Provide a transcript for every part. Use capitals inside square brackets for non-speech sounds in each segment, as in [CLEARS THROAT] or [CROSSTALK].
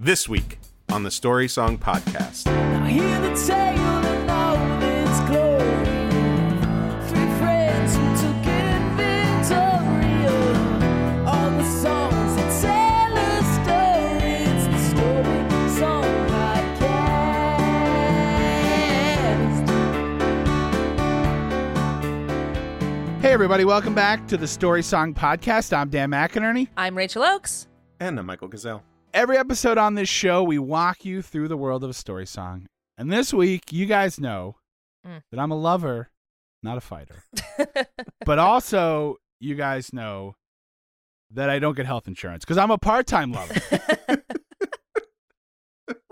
This week on the Story Song Podcast. Now hear the tale and all its glory. Three friends who took inventory of all the songs that tell a story. It's the Story Song Podcast. Hey, everybody, welcome back to the Story Song Podcast. I'm Dan McInerney. I'm Rachel Oakes. And I'm Michael Gazelle. Every episode on this show, we walk you through the world of a story song. And this week, you guys know Mm. that I'm a lover, not a fighter. [LAUGHS] but also, you guys know that I don't get health insurance because I'm a part time lover. [LAUGHS]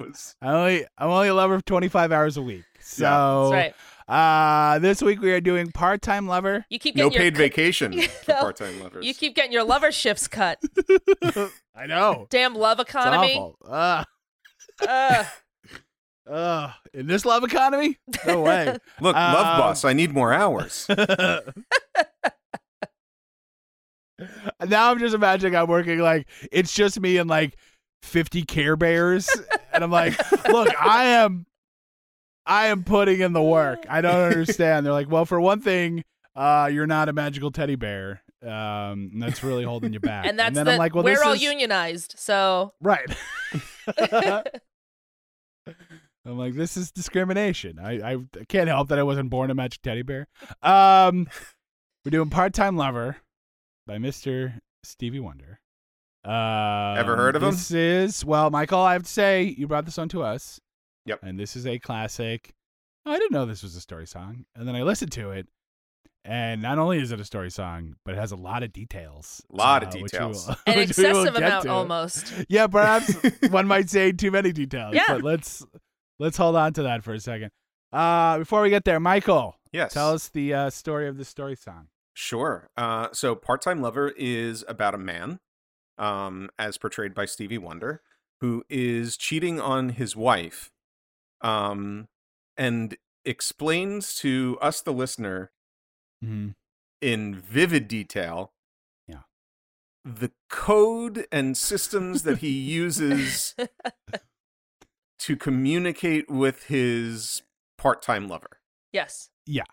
Was- I only, I'm only a lover for 25 hours a week. So, That's right. Uh, this week we are doing part time lover. You keep no getting your paid [LAUGHS] vacation [LAUGHS] for part-time lovers. You keep getting your lover shifts cut. [LAUGHS] I know. Damn love It's economy. awful. Uh, Ugh. uh, in this love economy? No way. Look, love Um, boss, I need more hours. now I'm just imagining I'm working like it's just me and like 50 Care Bears, and I'm like, look, I am, I am putting in the work. I don't understand. They're like, well, for one thing, uh, you're not a magical teddy bear. Um, and that's really holding you back. [LAUGHS] And that's then the I'm like, well, we're this all is- unionized, so right. [LAUGHS] [LAUGHS] I'm like, this is discrimination. I, I can't help that I wasn't born a magic teddy bear. Um, we're doing part time lover by Mr. Stevie Wonder. Um, Ever heard of him? This is well, Michael. I have to say, you brought this on to us. Yep. And this is a classic. Oh, I didn't know this was a story song, and then I listened to it, and not only is it a story song, but it has a lot of details. A lot of uh, which we details. will- an [LAUGHS] which we will excessive amount to. almost. Yeah, perhaps [LAUGHS] one might say too many details. Yeah. But let's let's hold on to that for a second. Uh before we get there, Michael, yes. tell us the uh, story of the story song. Sure. Uh, so, Part Time Lover is about a man, um, as portrayed by Stevie Wonder, who is cheating on his wife, um, and explains to us, the listener, Mm-hmm. in vivid detail, Yeah. the code and systems that he uses [LAUGHS] to communicate with his part-time lover. yes. Yeah.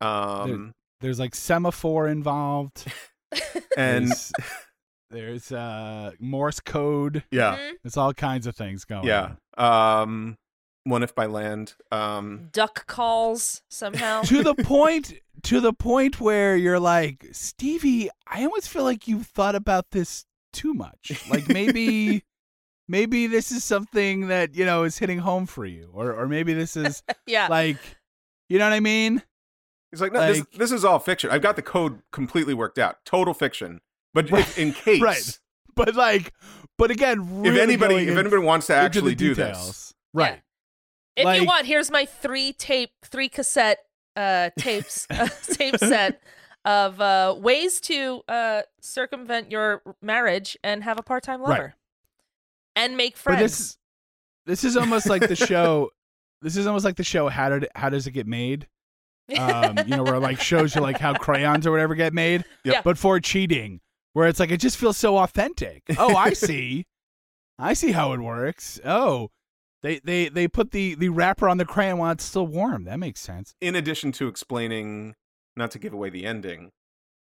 Um, There's like semaphore involved. [LAUGHS] and there's, [LAUGHS] there's uh Morse code. yeah. There's all kinds of things going yeah. on. Um, one if by land. Um, Duck calls somehow. to the point to the point where you're like, Stevie, I almost feel like you've thought about this too much. Like maybe [LAUGHS] maybe this is something that, you know, is hitting home for you. Or or maybe this is [LAUGHS] yeah. like you know what I mean? he's like, no, this, Like- this is all fiction. I've got the code completely worked out. Total fiction. But Right. if, in case, [LAUGHS] Right. But like but again, really if anybody, if in- anybody wants to actually do this, details. Right. If like- you want, here's my three tape, three cassette uh tapes, [LAUGHS] uh, tape set of uh ways to uh circumvent your marriage and have a part-time Right. lover. And make friends. But this this is almost like the show [LAUGHS] this is almost like the show how did how does it get made? um, you know, where like [LAUGHS] shows you like how crayons or whatever get made, Yep. Yeah. but for cheating, where it's like it just feels so authentic. Oh, I see, I see how it works. Oh, they they they put the the wrapper on the crayon while it's still warm. That makes sense. in addition to explaining, not to give away the ending,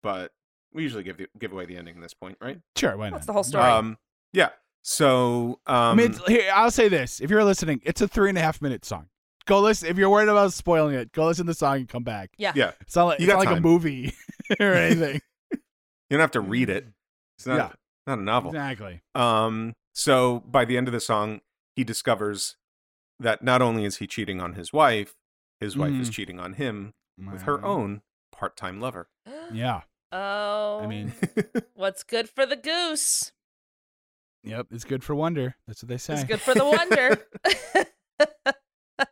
but we usually give the, give away the ending at this point, right? Sure, why not? That's the whole story. Um, yeah. So, um, I mean, here I'll say this: if you're listening, it's a three and a half minute song. Go listen. If you're worried about spoiling it, go listen to the song and come back. yeah. yeah, It's not like, You it's got not like a movie [LAUGHS] or anything. [LAUGHS] you don't have to read it. [LAUGHS] It's not Yeah. not a novel. exactly. Um, so by the end of the song, he discovers that not only is he cheating on his wife, his wife is Mhm. cheating on him with her Right. own part-time lover. Yeah. Oh. I mean, [LAUGHS] what's good for the goose? Yep, it's good for wonder. That's what they say. It's good for the wonder. [LAUGHS] [LAUGHS]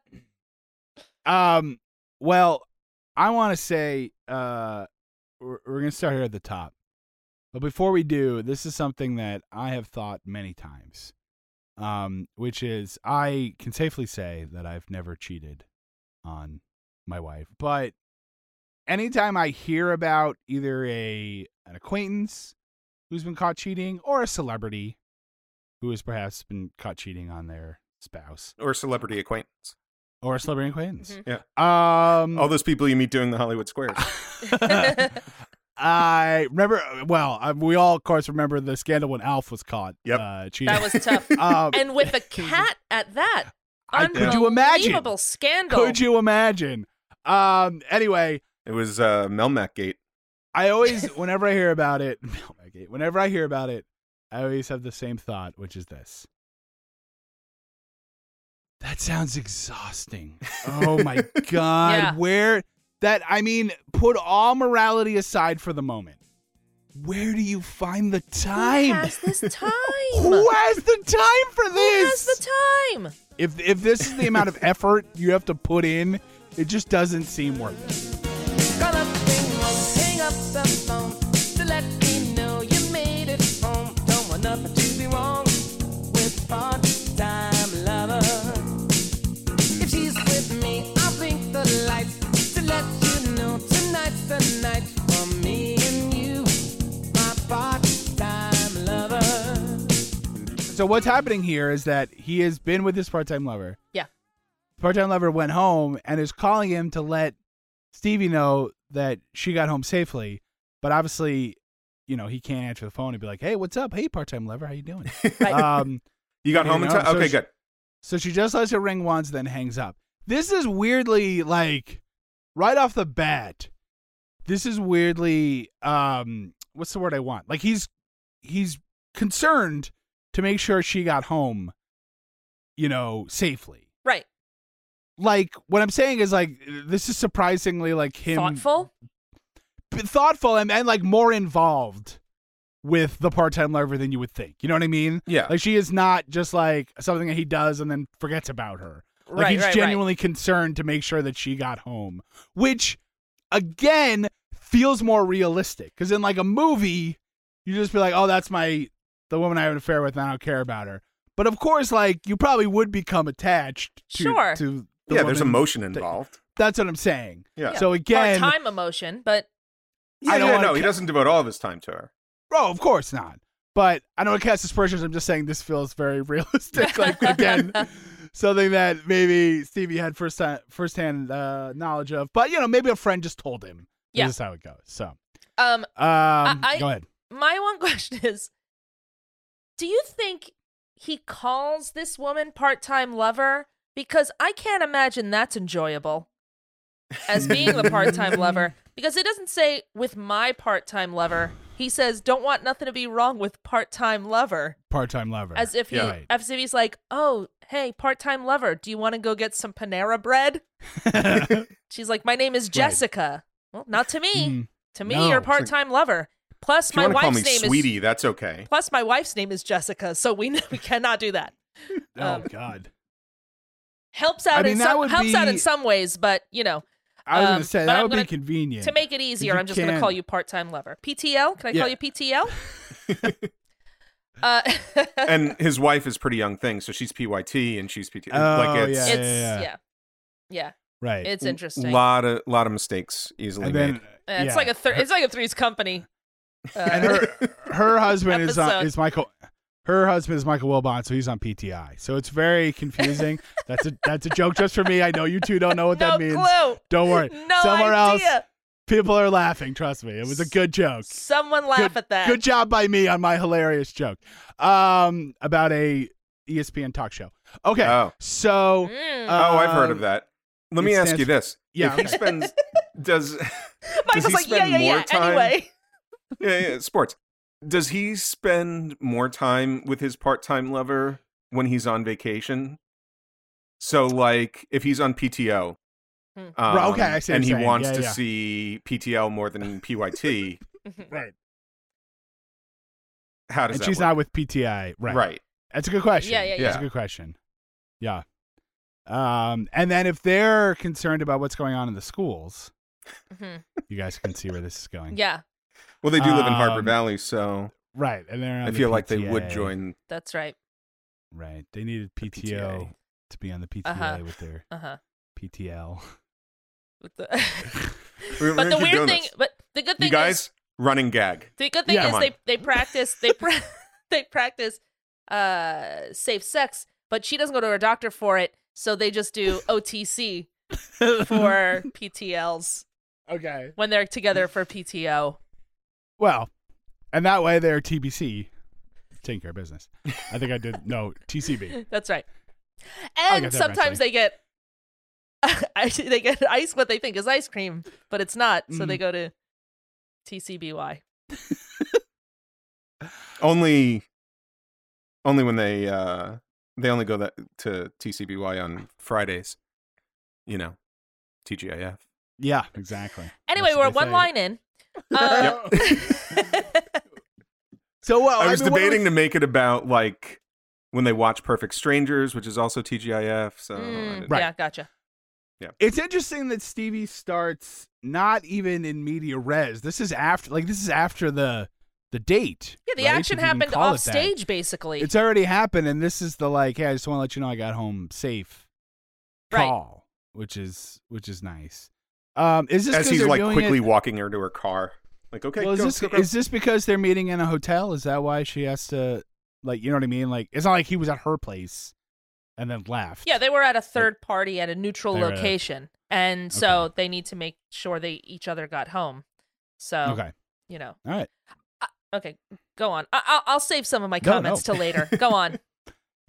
Um, well, I want to say uh, we're, we're gonna start here at the top, but before we do, this is something that I have thought many times. Um, which is I can safely say that I've never cheated on my wife, but anytime I hear about either a an acquaintance who's been caught cheating or a celebrity who has perhaps been caught cheating on their spouse or celebrity acquaintance. or a celebrity acquaintance. Mhm. Yeah. Um, All those people you meet doing the Hollywood Squares. [LAUGHS] [LAUGHS] [LAUGHS] I remember. Well, uh, we all, of course, remember the scandal when Alf was caught. Yep. uh, cheating. that was tough. [LAUGHS] Um, And with [LAUGHS] a cat at that. I- could you imagine? Unbelievable scandal. could you imagine? Um. Anyway, It was uh, Melmac Gate. I always, [LAUGHS] whenever I hear about it, whenever I hear about it, I always have the same thought, which is this. That sounds exhausting. Oh my god. Yeah. Where that I mean, put all morality aside for the moment. Where do you find the time? Who has this [LAUGHS] time? Who has the time for Who this? has the time? if if this is the amount of effort you have to put in, it just doesn't seem worth it. So what's happening here is that he has been with his part-time lover. Yeah. Part-time lover went home and is calling him to let Stevie know that she got home safely, but obviously, you know, he can't answer the phone and be like, "Hey, what's up? Hey, part-time lover, how you doing?" [LAUGHS] Right. um, [LAUGHS] You got home in time? so Okay, she- good. so she just lets it ring once, then hangs up. This is weirdly like right off the bat. This is weirdly um, what's the word I want? Like he's he's concerned to make sure she got home, you know, safely. right. Like what I'm saying is like this is surprisingly like him Thoughtful. thoughtful and, and like more involved with the part-time lover than you would think. You know what I mean? Yeah. Like she is not just like something that he does and then forgets about her. Like right, he's right, genuinely concerned to make sure that she got home, which again feels more realistic. Because in like a movie, you just be like, "Oh, that's my the woman I have an affair with, and I don't care about her." But of course, like you probably would become attached to Sure. to the yeah, there's emotion involved. That's what I'm saying. Yeah. So again, Part time emotion, but Yeah, I don't yeah, wanna no, he doesn't devote all of his time to her. Oh, of course not. But I don't want to cast aspersions. I'm just saying this feels very [LAUGHS] realistic. Like [LAUGHS] again, something that maybe Stevie had first time, firsthand uh, knowledge of. But you know, maybe a friend just told him. Yeah. This is how it goes. So, um, um, I- go ahead. my one [LAUGHS] question is do you think he calls this woman part-time lover? Because i can't imagine that's enjoyable as being the part-time lover. [LAUGHS] Because it doesn't say with my part-time lover. He says don't want nothing to be wrong with part-time lover. Part-time lover. as if he Yeah. Right. as if he's like oh hey part-time lover do you want to go get some panera bread? [LAUGHS] She's like my name is jessica. Well not to me. Mm, to me No. you're part-time lover plus If you my want to call wife's me name is sweetie, that's okay. Plus, my wife's name is Jessica, so we [LAUGHS] we cannot do that. [LAUGHS] oh Um, God. Helps out I mean, in some would helps out in some ways, but you know, I was um, gonna say that I'm would gonna- be convenient. to make it easier, I'm just going to call you part-time lover. PTL? Can I Yeah. call you PTL? [LAUGHS] uh, and his wife is pretty young thing, so she's PYT and she's PT. Oh, like it's yeah, it's yeah, yeah. yeah. yeah, right. it's interesting. lot of lot of mistakes easily and then made. Uh, it's yeah. like a thir- it's like a Three's Company. Uh, and her her husband is on, is Michael. Her husband is Michael Wilbon, so he's on PTI. So it's very confusing. [LAUGHS] that's a that's a joke just for me. I know you two don't know what no that means. clue. Don't worry. No Somewhere else, idea. people are laughing. Trust me, it was a good joke. Someone laugh good, at that. Good job by me on my hilarious joke um, about a ESPN talk show. Okay, Oh. so Mm. oh, I've heard um, of that. Let me ask stands you for- this: Yeah, if he spends does [LAUGHS] Michael's he like, yeah, spend yeah, more yeah. time- Anyway, yeah, yeah, sports, does he spend more time with his part-time lover when he's on vacation? So, like, if he's on PTO, Hmm. um, Right, okay, I see and he saying. wants Yeah, to yeah. see PTL more than PYT, [LAUGHS] right. how does and that she's work? not with PTI, right? right. That's a good question. Yeah, yeah, yeah. That's a good question. Yeah. Um, and then if they're concerned about what's going on in the schools, Mhm. you guys can see where this is going. Yeah, Well, they do live in Harper Um, Valley, so Right. And they're on I the feel like they would join. that's right. Right. They needed The PTO PTA. to be on the PTA Uh-huh. with their Uh huh. PTL. With the [LAUGHS] We're- we're but the weird doing thing, but the good thing you guys is running gag. the good thing Yeah. is they they practice they pra- [LAUGHS] [LAUGHS] they practice uh safe sex, but she doesn't go to her doctor for it, so they just do OTC for PTLs okay. when they're together for PTO. Well, and that way they're TBC taking care of business. I think I did [LAUGHS] no TCB. That's right. And sometimes they get [LAUGHS] they get ice what they think is ice cream, but it's not. So Mm. they go to TCBY. [LAUGHS] Only, only when they uh they only go that to TCBY on Fridays. You know, TGIF. Yeah, exactly. Anyway, That's we're one say. line in. Uh, [LAUGHS] So well, I was mean, what do we- debating to make it about like when they watch Perfect Strangers, which is also TGIF. So I Mm, Right. Yeah, gotcha. It's interesting that Stevie starts not even in media res. This is after, like, this is after the the date. Yeah, the right? action If happened off it that. stage, basically. It's already happened, and this is the like, hey, I just want to let you know I got home safe. Right. Call, which is which is nice. Um, is this As 'cause he's like doing quickly It, walking her to her car. Like, okay, well, is go, this go, go. is this because they're meeting in a hotel? Is that why she has to, like, you know what I mean? Like, it's not like he was at her place and then left. yeah, they were at a third party at a neutral They're at- location, and so Okay. they need to make sure they each other got home. So Okay. you know, All right. okay, go on. I- I'll I'll save some of my No, comments no. till later. [LAUGHS] Go on.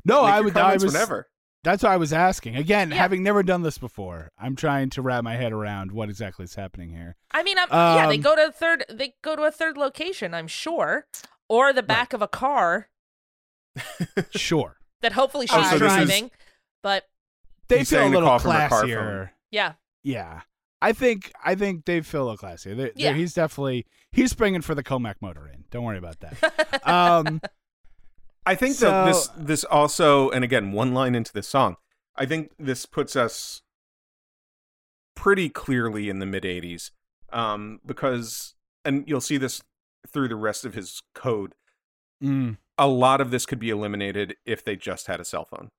No, Make I would. I comments was. whenever. That's what I was asking. Again, Yeah. having never done this before, I'm trying to wrap my head around what exactly is happening here. I mean, I'm, yeah, they Um, go to a third. They go to a third location. I'm sure, or the back of a car [LAUGHS] Sure, that hopefully Oh, she's so this is- driving. But they feel a saying the little from car classier. yeah, Yeah, I think I think they feel a little classier. They're, they're- Yeah. he's definitely he's springing for the Comac motor in. Don't worry about that. [LAUGHS] um, I think that this this also, and again, one line into this song, I think this puts us pretty clearly in the mid '80s, um, because, and you'll see this through the rest of his code. mm, A lot of this could be eliminated if they just had a cell phone.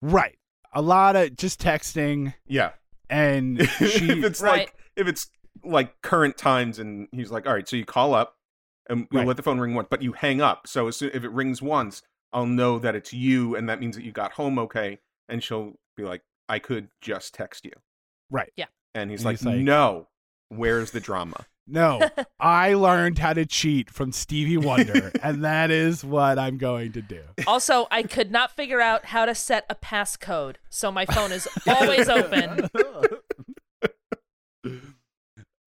right, a lot of just texting Yeah, and [LAUGHS] if it's Right. like if it's like current times, and he's like, "All right, so you call up, and we'll Right. let the phone ring once, but you hang up. So as soon, if it rings once, I'll know that it's you, and that means that you got home okay." And she'll be like, "I could just text you." Right. Yeah. And he's, And like, he's like- "No, where's the drama?" No, [LAUGHS] I learned how to cheat from Stevie Wonder, [LAUGHS] and that is what I'm going to do. Also, I could not figure out how to set a passcode, so my phone is [LAUGHS] always open.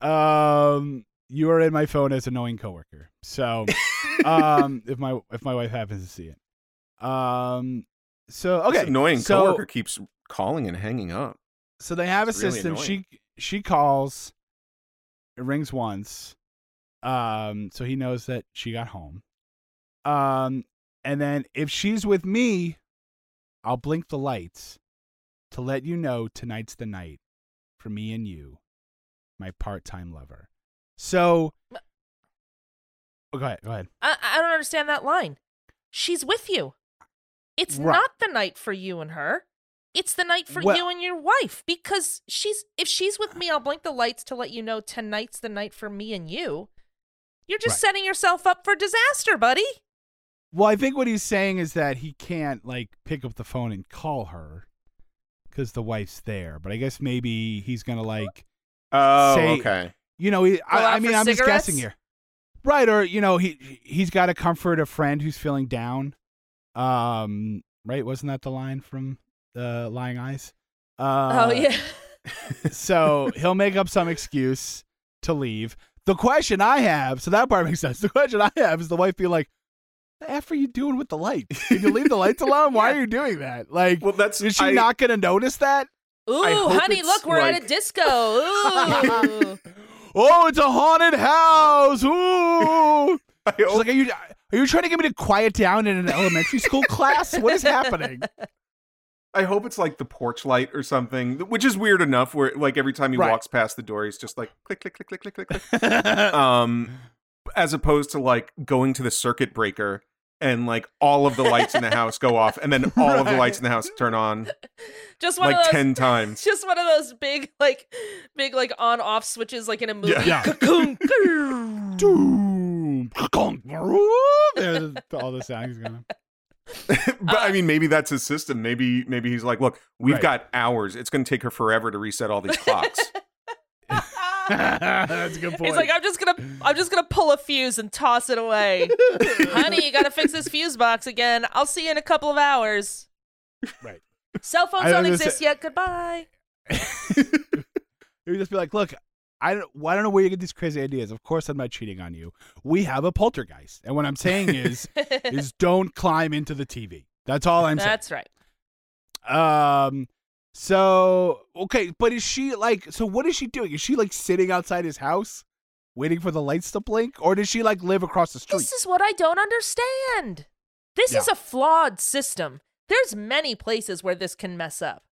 Um, you are in my phone as a knowing coworker. So, [LAUGHS] um, if my if my wife happens to see it, um, so okay, This annoying so, coworker keeps calling and hanging up. So they have a It's really system. annoying. She she calls. It rings once, um, so he knows that she got home. Um, and then if she's with me, I'll blink the lights to let you know tonight's the night for me and you, my part-time lover. So, oh, go ahead. Go ahead. I, I don't understand that line. She's with you. It's Right. not the night for you and her. It's the night for Well- you and your wife because she's if she's with me, I'll blink the lights to let you know tonight's the night for me and you. You're just Right. setting yourself up for disaster, buddy. Well, I think what he's saying is that he can't like pick up the phone and call her because the wife's there. But I guess maybe he's gonna like Oh, Say- okay. You know, he, I, I mean, I'm just guessing here, right? Or you know, he he's got to comfort a friend who's feeling down. Um, right? Wasn't that the line from uh, Lying Eyes? Uh, oh yeah. [LAUGHS] so he'll make up some excuse to leave. The question I have, so that part makes sense. The question I have is the wife be like, "The f are you doing with the lights? Can you leave the lights [LAUGHS] alone? Why are you doing that? Like, Well, that's is she I- not going to notice that? Ooh, honey, look, we're at a disco. [LAUGHS] Ooh. Oh, it's a haunted house. Ooh. [LAUGHS] She's like, are you are you trying to get me to quiet down in an elementary school [LAUGHS] class? What is happening? I hope it's like the porch light or something, which is weird enough. Where like every time he Right. walks past the door, he's just like click, click, click, click, click, click, click. [LAUGHS] um, as opposed to like going to the circuit breaker and like all of the lights in the [LAUGHS] house go off, and then all of the lights in the house turn on [LAUGHS] Just one like of those. ten times. [LAUGHS] Just one of those big, like, big, like on-off switches, like in a movie. Yeah. Cocoon. Doom. There's all the sounds going on. but I mean, uh, maybe that's his system. Maybe maybe he's like, look, we've Right. got hours. It's going to take her forever to reset all these clocks. That's a good point. He's like, I'm just gonna, I'm just gonna pull a fuse and toss it away. [LAUGHS] Honey, you gotta fix this fuse box again. I'll see you in a couple of hours. Right. Cell phones I don't was gonna exist yet. Goodbye. [LAUGHS] He would just be like, "Look, I don't, well, I don't know where you get these crazy ideas. Of course, I'm not cheating on you. We have a poltergeist, and what I'm saying is, [LAUGHS] is don't climb into the TV. That's all I'm saying. That's right. Um, so okay, but is she like? So what is she doing? Is she like sitting outside his house, waiting for the lights to blink, or does she like live across the street? This is what I don't understand. This is a flawed system. There's many places where this can mess up.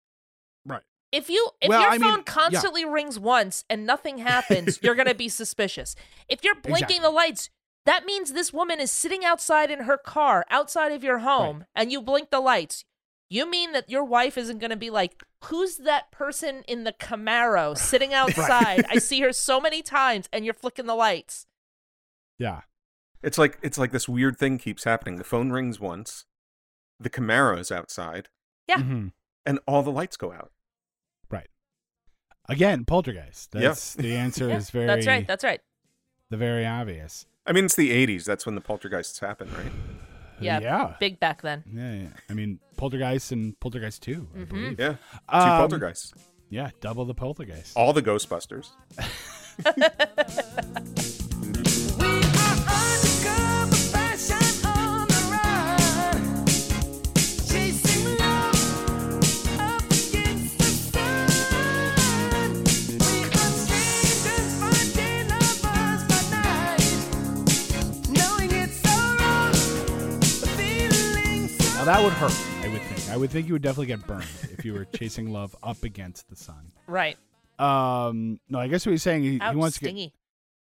Right. If you if Well, your I mean, phone yeah. constantly rings once and nothing [LAUGHS] happens, you're gonna be suspicious. If you're blinking Exactly. the lights, that means this woman is sitting outside in her car, outside of your home, and you blink the lights. You mean that your wife isn't gonna be like, who's that person in the Camaro [LAUGHS] sitting outside? I see her so many times, and you're flicking the lights. Yeah. it's like it's like this weird thing keeps happening. The phone rings once, the Camaro's outside, Yeah. Mhm. and all the lights go out. Right. Again, poltergeist. Yeah. That's the answer. Yeah, is very That's right. That's right. the very obvious. I mean, it's the '80s. That's when the poltergeists happen, right? Yeah. Yeah. Big back then. Yeah, yeah. I mean, Poltergeist and Poltergeist 2, I Mhm. believe. Yeah, two Um, poltergeists, Yeah, double the Poltergeist. all the Ghostbusters. [LAUGHS] [LAUGHS] Now, that would hurt, I would think. I would think you would definitely get burned if you were chasing love up against the sun. Right. Um, no, I guess what he's saying, he, Ouch, he wants to get,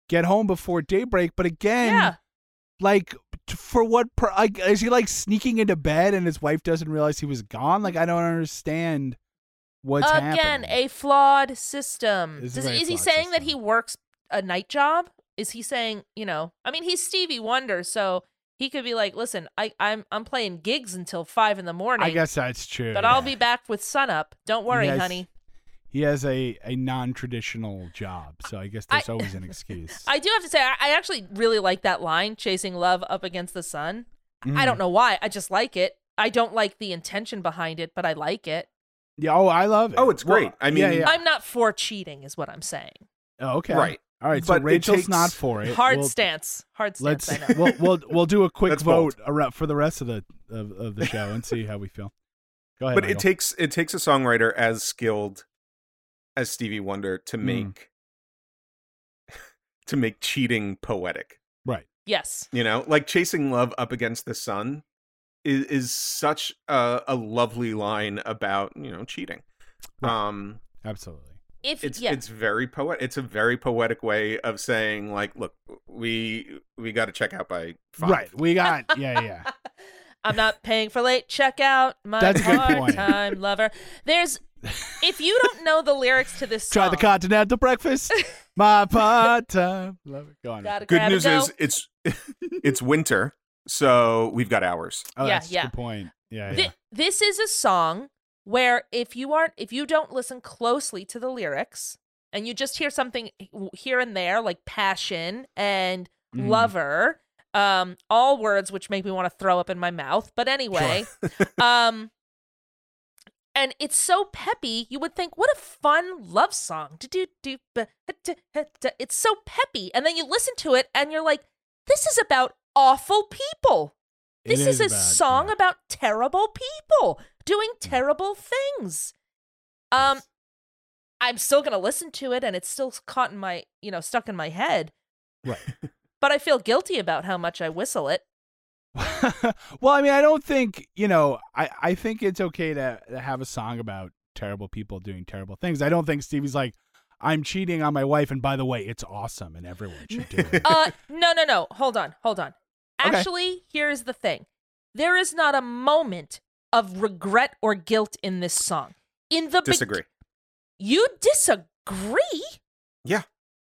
get home before daybreak, but again, yeah. like, for what, per, like, is he like sneaking into bed and his wife doesn't realize he was gone? Like, I don't understand what's Again, happening. a flawed system. Does, is he saying that he works a night job? Is he saying, you know, I mean, he's Stevie Wonder, so he could be like, listen, I, I'm I'm playing gigs until five in the morning, I guess that's true. but I'll be back with sunup. Don't worry, Yes. honey. He has a, a non traditional job, so I guess there's I- always an [LAUGHS] excuse. I do have to say, I, I actually really like that line, chasing love up against the sun. I Mm. don't know why. I just like it. I don't like the intention behind it, but I like it. Yeah, oh, I love it. Oh, it's great. I yeah, mean- yeah. I'm not for cheating, is what I'm saying. Oh, okay. Right. All right. So But it Rachel's not for it. Hard We'll- stance. Hard Let's stance. I know. we'll, we'll we'll do a quick That's bold. vote around for the rest of the of, of the show and see how we feel. Go ahead. but it takes it takes a songwriter as skilled as Stevie Wonder to Mm. make [LAUGHS] to make cheating poetic. right. yes. You know, like chasing love up against the sun is is such a, a lovely line about you know cheating. Right. Um, Absolutely. If it's yeah. it's very poetic. It's a very poetic way of saying like, look, we we got to check out by five. Right. We got [LAUGHS] yeah yeah. I'm not paying for late checkout. My That's a good point. part-time lover. There's if you don't know the lyrics to this song, Try the continental breakfast. My part time. lover it. Go on. gotta Good news go. is it's [LAUGHS] it's winter, so we've got hours. Oh, Yeah, that's a yeah. good point. Yeah, Thi- yeah. this is a song where if you aren't if you don't listen closely to the lyrics and you just hear something here and there like passion and Mhm. lover um all words which make me want to throw up in my mouth but anyway [LAUGHS] um and it's so peppy you would think what a fun love song. It's so peppy and then you listen to it and you're like this is about awful people this is, a about- song yeah. about terrible people doing terrible things. Um Yes. I'm still going to listen to it and it's still caught in my, you know, stuck in my head. Right. [LAUGHS] But I feel guilty about how much I whistle it. [LAUGHS] well, I mean, I don't think you know. I I think it's okay to, to have a song about terrible people doing terrible things. I don't think Stevie's like, I'm cheating on my wife, and by the way, it's awesome, and everyone should do it. Uh, no, no, no. Hold on, hold on. Okay. Actually, here's the thing: there is not a moment of regret or guilt in this song. In the be- Disagree. you disagree? Yeah.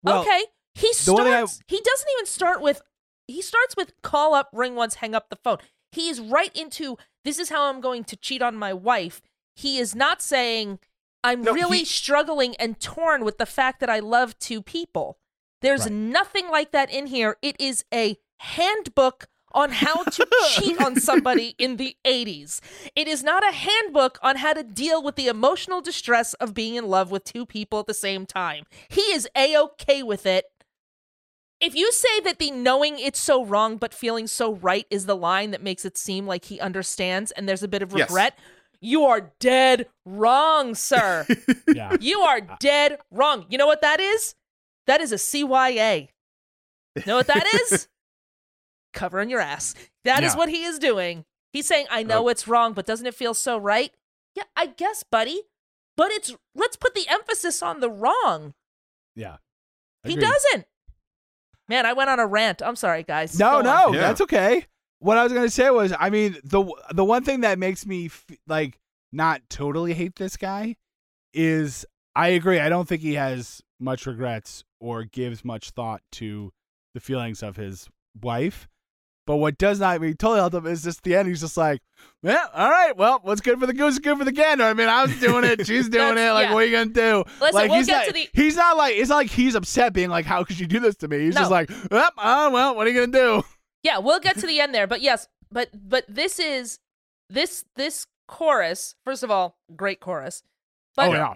Well, okay. He one I- starts. He doesn't even start with. He starts with call up, ring once, hang up the phone. He is right into this is how I'm going to cheat on my wife. He is not saying I'm No, really he- struggling and torn with the fact that I love two people. There's Right. nothing like that in here. It is a handbook on how to [LAUGHS] cheat on somebody in the 80s. It is not a handbook on how to deal with the emotional distress of being in love with two people at the same time. He is a okay with it. If you say that the knowing it's so wrong but feeling so right is the line that makes it seem like he understands and there's a bit of Yes. regret, you are dead wrong, sir. [LAUGHS] yeah. You are dead wrong. You know what that is? That is a CYA. Know what that is? [LAUGHS] Covering your ass. That is Yeah. what he is doing. He's saying, I know Oh. it's wrong, but doesn't it feel so right? Yeah, I guess, buddy. But it's let's put the emphasis on the wrong. Yeah. He doesn't. Man, I went on a rant. I'm sorry, guys. No, Go no. Yeah. that's okay. What I was gonna say was, I mean, the the one thing that makes me f- like not totally hate this guy is I agree. I don't think he has much regrets or gives much thought to the feelings of his wife. But what does not make me totally help him is just the end. He's just like, yeah, all right, well, what's good for the goose is good for the gander. I mean, I was doing it, she's [LAUGHS] doing it. Like, yeah. what are you gonna do? Listen, like, we'll he's get not, to the- He's not like it's not like he's upset, being like, how could you do this to me? He's just like, oh, oh, well, what are you gonna do? Yeah, we'll get to the end there, [LAUGHS] but yes, but but this is this this chorus. First of all, great chorus. But oh yeah.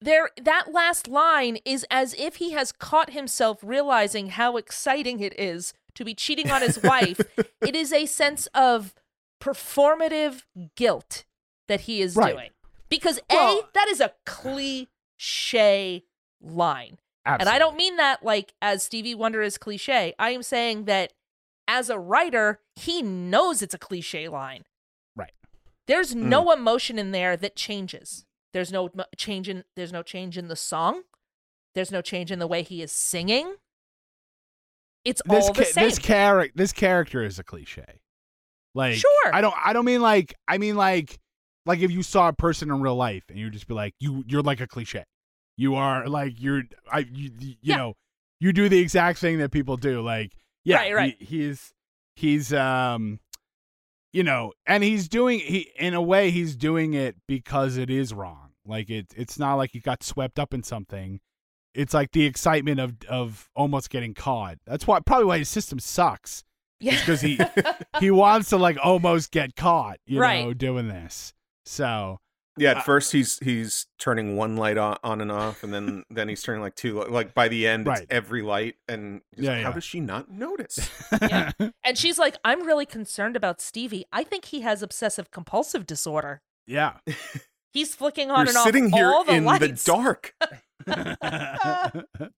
there that last line is as if he has caught himself realizing how exciting it is to be cheating on his wife. [LAUGHS] It is a sense of performative guilt that he is Right. doing. Because Well- A, that is a cliche line. And I don't mean that like as Stevie Wonder is cliche. I am saying that as a writer, he knows it's a cliche line. Right. There's mm. no emotion in there that changes. There's no change in there's no change in the song. There's no change in the way he is singing. It's this all the ca- same. this character this character is a cliche. Like Sure. I don't I don't mean like I mean like like if you saw a person in real life and you would just be like you you're like a cliche. You are like you're I you, you Yeah. know you do the exact thing that people do like yeah Right, right. He, he's he's um you know and he's doing he in a way he's doing it because it is wrong. Like it it's not like he got swept up in something it's like the excitement of of almost getting caught. That's why probably why his system sucks yeah. because he [LAUGHS] he wants to like almost get caught, you Right. know, doing this. So Yeah, at Uh, first he's he's turning one light on, on and off, and then then he's turning like two. Like by the end, Right. it's every light, and just, Yeah, how yeah. does she not notice? [LAUGHS] Yeah. [LAUGHS] and she's like, I'm really concerned about Stevie. I think he has obsessive compulsive disorder. yeah. He's flicking on You're and off sitting here all the in lights. the dark. [LAUGHS]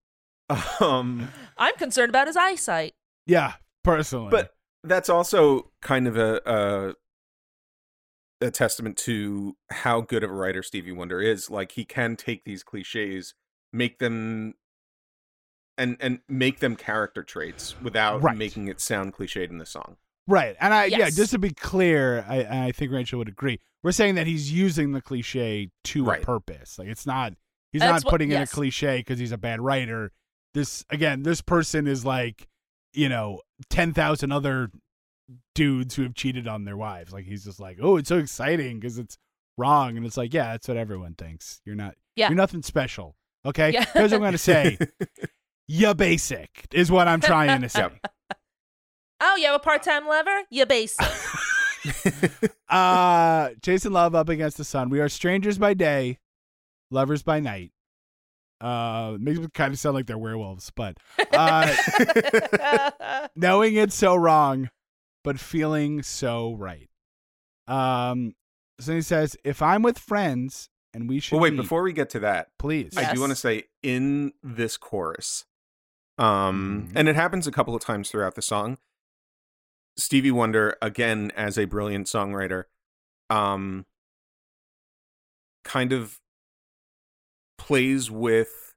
Um, I'm concerned about his eyesight. yeah, personally. but that's also kind of a, a a testament to how good of a writer Stevie Wonder is. Like he can take these cliches, make them and and make them character traits without Right. making it sound cliched in the song. Right. And I yeah, just to be clear, I I think Rachel would agree. We're saying that he's using the cliche to Right. a purpose. Like it's not he's That's not what- putting in a cliche because he's a bad writer. This again, this person is like, you know, ten thousand other dudes who have cheated on their wives. Like he's just like, oh, it's so exciting because it's wrong, and it's like, yeah, that's what everyone thinks. You're not, Yeah. you're nothing special. Okay, Yeah. here's what I'm gonna say. [LAUGHS] you basic is what I'm trying to [LAUGHS] say. Yep. Oh, you have a part-time lover? You basic. [LAUGHS] uh Jason Love up against the sun. We are strangers by day, lovers by night. Uh makes me kind of sound like they're werewolves, but uh [LAUGHS] knowing it's so wrong, but feeling so right. Um so he says, if I'm with friends and we should well, wait, meet, before we get to that, please. I do want to say in this chorus, um, Mhm. and it happens a couple of times throughout the song. Stevie Wonder again as a brilliant songwriter um kind of plays with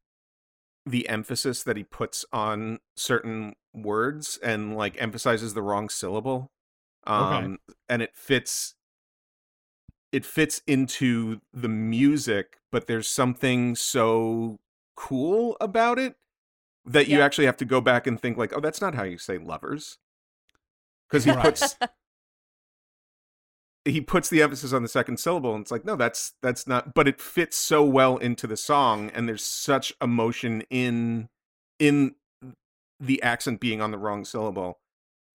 the emphasis that he puts on certain words and like emphasizes the wrong syllable um and it fits it fits into the music but there's something so cool about it that you actually have to go back and think like oh that's not how you say lovers because he Right. puts [LAUGHS] he puts the emphasis on the second syllable and it's like no that's that's not but it fits so well into the song and there's such emotion in in the accent being on the wrong syllable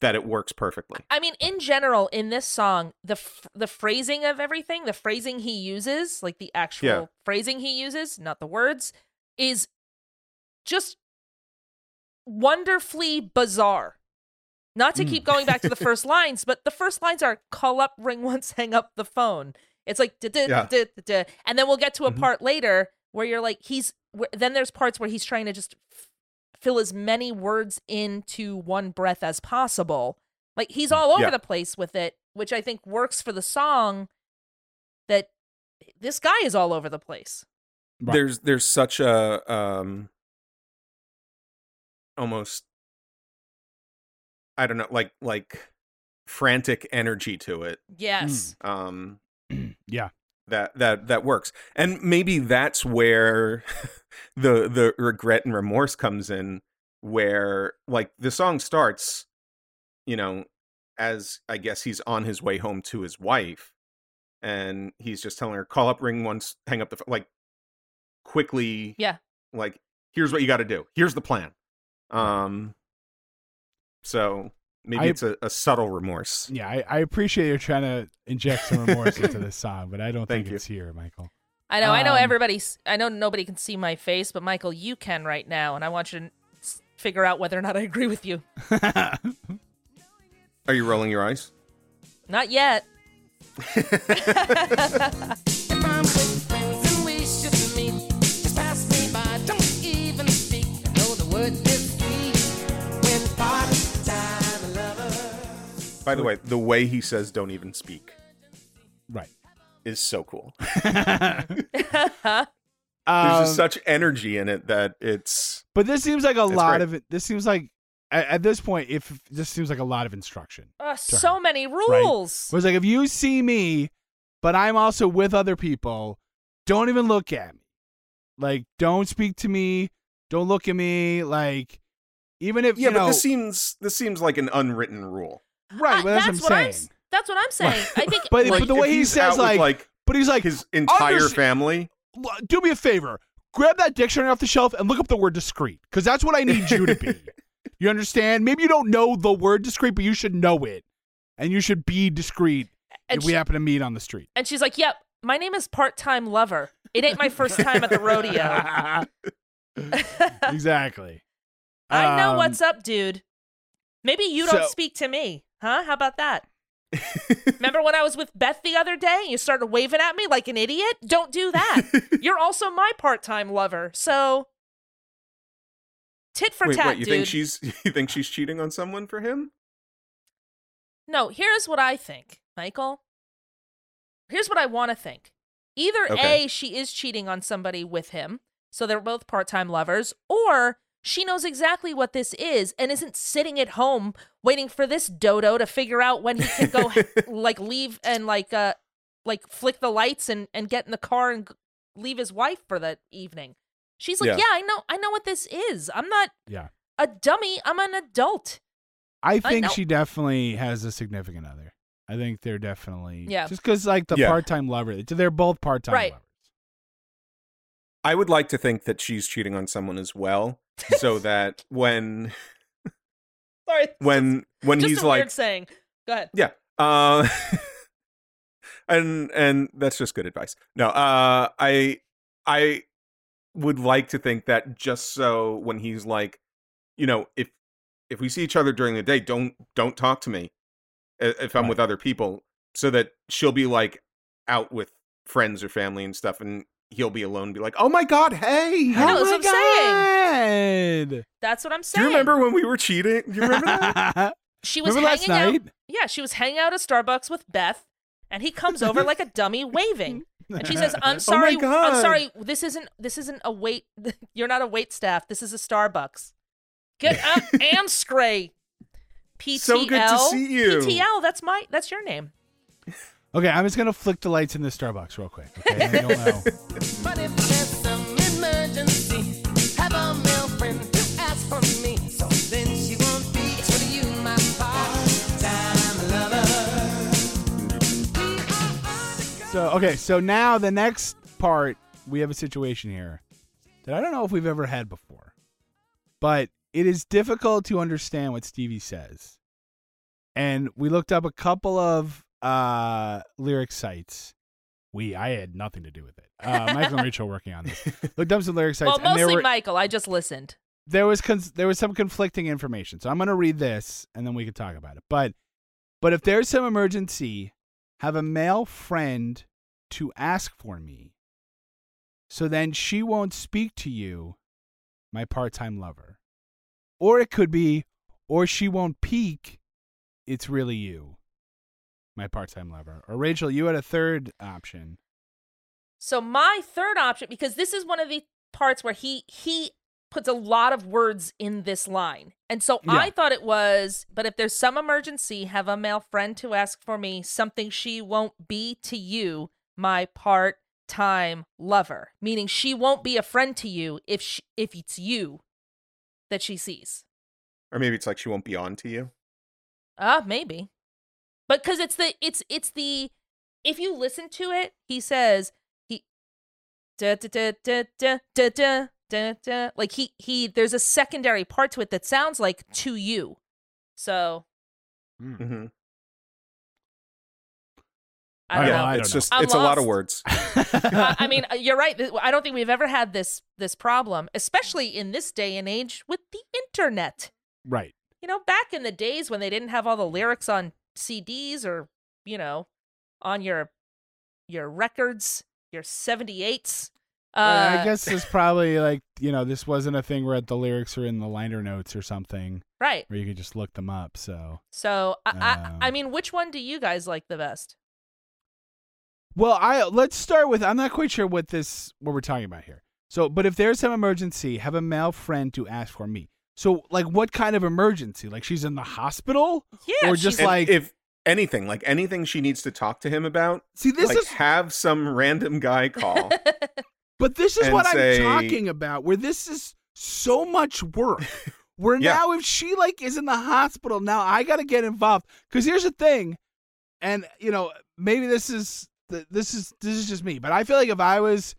that it works perfectly I mean, in general, in this song, the f- the phrasing of everything, the phrasing he uses, like the actual Yeah. phrasing he uses, not the words, is just wonderfully bizarre. Not to Mm. keep going back to the [LAUGHS] first lines, but the first lines are call up, ring once, hang up the phone. It's like and then we'll get to a Mhm. part later where you're like he's where, then there's parts where he's trying to just f- fill as many words into one breath as possible. Like he's all over Yeah. the place with it, which I think works for the song. That this guy is all over the place. Right. there's there's such a um almost i don't know like like frantic energy to it Yes. um yeah. that that that works and maybe that's where [LAUGHS] the the regret and remorse comes in where like the song starts you know as i guess he's on his way home to his wife and he's just telling her call up ring once hang up the phone like quickly Yeah. like here's what you got to do here's the plan um so maybe I- it's a, a subtle remorse Yeah, I, I appreciate you trying to inject some remorse into this song, but I don't Thank think you. it's here, Michael. I know. I know. Um, Everybody's. I know nobody can see my face, but Michael, you can right now, and I want you to figure out whether or not I agree with you. [LAUGHS] are you rolling your eyes Not yet. [LAUGHS] [LAUGHS] by the way the way he says don't even speak right. is so cool Um, [LAUGHS] There's just such energy in it that it's but this seems like a lot great. of it. This seems like at, at this point, if this seems like a lot of instruction. Uh, so many Right. rules. It was like if you see me, but I'm also with other people, don't even look at me. Like, don't speak to me. Don't look at me. Like, even if yeah, you but know, this seems this seems like an unwritten rule. Right. But that's, that's what I'm I'm saying. That's what I'm saying. [LAUGHS] I think. But- Like, but the way he says, like, like But he's like, his entire underst- family, do me a favor, grab that dictionary off the shelf and look up the word discreet, because that's what I need you to be. [LAUGHS] you understand? Maybe you don't know the word discreet, but you should know it, and you should be discreet and, if we happen to meet on the street. and she's like, "Yep, my name is part-time lover. It ain't my first time at the rodeo. [LAUGHS] exactly. I know Um, what's up, dude. Maybe you don't so- speak to me, huh? How about that? [LAUGHS] Remember when I was with Beth the other day and you started waving at me like an idiot? Don't do that. [LAUGHS] You're also my part-time lover. So tit for wait, tat, what? You dude. think she's [LAUGHS] you think she's cheating on someone for him? No, here's what I think, Michael. Here's what I want to think. Either Okay. A, she is cheating on somebody with him, so they're both part time lovers, or she knows exactly what this is and isn't sitting at home waiting for this dodo to figure out when he can go [LAUGHS] like leave and like uh like flick the lights and and get in the car and leave his wife for the evening. She's like, Yeah. "Yeah, I know I know what this is. I'm not Yeah. a dummy. I'm an adult." I I think know. she definitely has a significant other. I think they're definitely Yeah. Just because like the Yeah. part-time lover, they're both part-time Right. lovers. I would like to think that she's cheating on someone as well, so [LAUGHS] that when [LAUGHS] Sorry. when when just he's like saying. Go ahead. Yeah. Uh [LAUGHS] and and that's just good advice. No, uh I I would like to think that just so when he's like, you know, if if we see each other during the day, don't don't talk to me if I'm Right. with other people so that she'll be like out with friends or family and stuff and he'll be alone and be like, "Oh my god, hey." I oh know, oh that's what I'm saying. That's what I'm saying." Do you remember when we were cheating? Do you remember that? [LAUGHS] she was Remember hanging out. Yeah, she was hanging out at Starbucks with Beth, and he comes over like a dummy [LAUGHS] waving. And she says, [LAUGHS] "I'm oh sorry, I'm Oh sorry. This isn't this isn't a wait. You're not a wait staff. This is a Starbucks. Get out, uh, Amscray. PTL. So good to see you. PTL. That's my. That's your name. Okay, I'm just gonna flick the lights in the Starbucks real quick. Okay, know. [LAUGHS] But if there's some emergency, have a male friend to ask for me. So then she won't be for you, my part-time lover. So okay, so now the next part, we have a situation here that I don't know if we've ever had before, but it is difficult to understand what Stevie says, and we looked up a couple of uh lyric sites. We, I had nothing to do with it. Uh, Michael and Rachel working on this. [LAUGHS] Looked up some lyric sites, well, mostly were Michael. I just listened. there was cons- there was some conflicting information. So I'm going to read this and then we can talk about it. But but if there's some emergency, have a male friend to ask for me. So then she won't speak to you, my part-time lover. Or it could be or she won't peek, it's really you, my part-time lover. Or Rachel, you had a third option. So my third option, because this is one of the parts where he he puts a lot of words in this line. And so I thought it was, but if there's some emergency, have a male friend to ask for me something she won't be to you, my part-time lover. Meaning she won't be a friend to you if she, if it's you that she sees. Or maybe it's like she won't be on to you. Ah, maybe. But cuz it's the it's it's the if you listen to it, he says he da da da da da da da da da like he he there's a secondary part to it that sounds like to you. So, hmm I don't Yeah, know. I it's don't know. just I'm it's a lot of words. [LAUGHS] I I mean, uh, you're right. I don't think we've ever had this this problem, especially in this day and age with the internet. right. You know, back in the days when they didn't have all the lyrics on CDs or, you know, on your your records, your 78s. Uh, I guess it's [LAUGHS] probably like you know this wasn't a thing where the lyrics are in the liner notes or something right. where you could just look them up. So So, I, Um, I, I mean, which one do you guys like the best? well, I let's start with I'm not quite sure what this what we're talking about here. So, but if there's some emergency, have a male friend to ask for me. So, like, what kind of emergency? Like, she's in the hospital, Yeah, or just she's- like if anything, like anything she needs to talk to him about, see this like is have some random guy call. [LAUGHS] But this is what say- I'm talking about, where this is so much work. [LAUGHS] Where Yeah. now, if she like is in the hospital, now I got to get involved. Because here's the thing, and you know, maybe this is this is this is just me, but I feel like if I was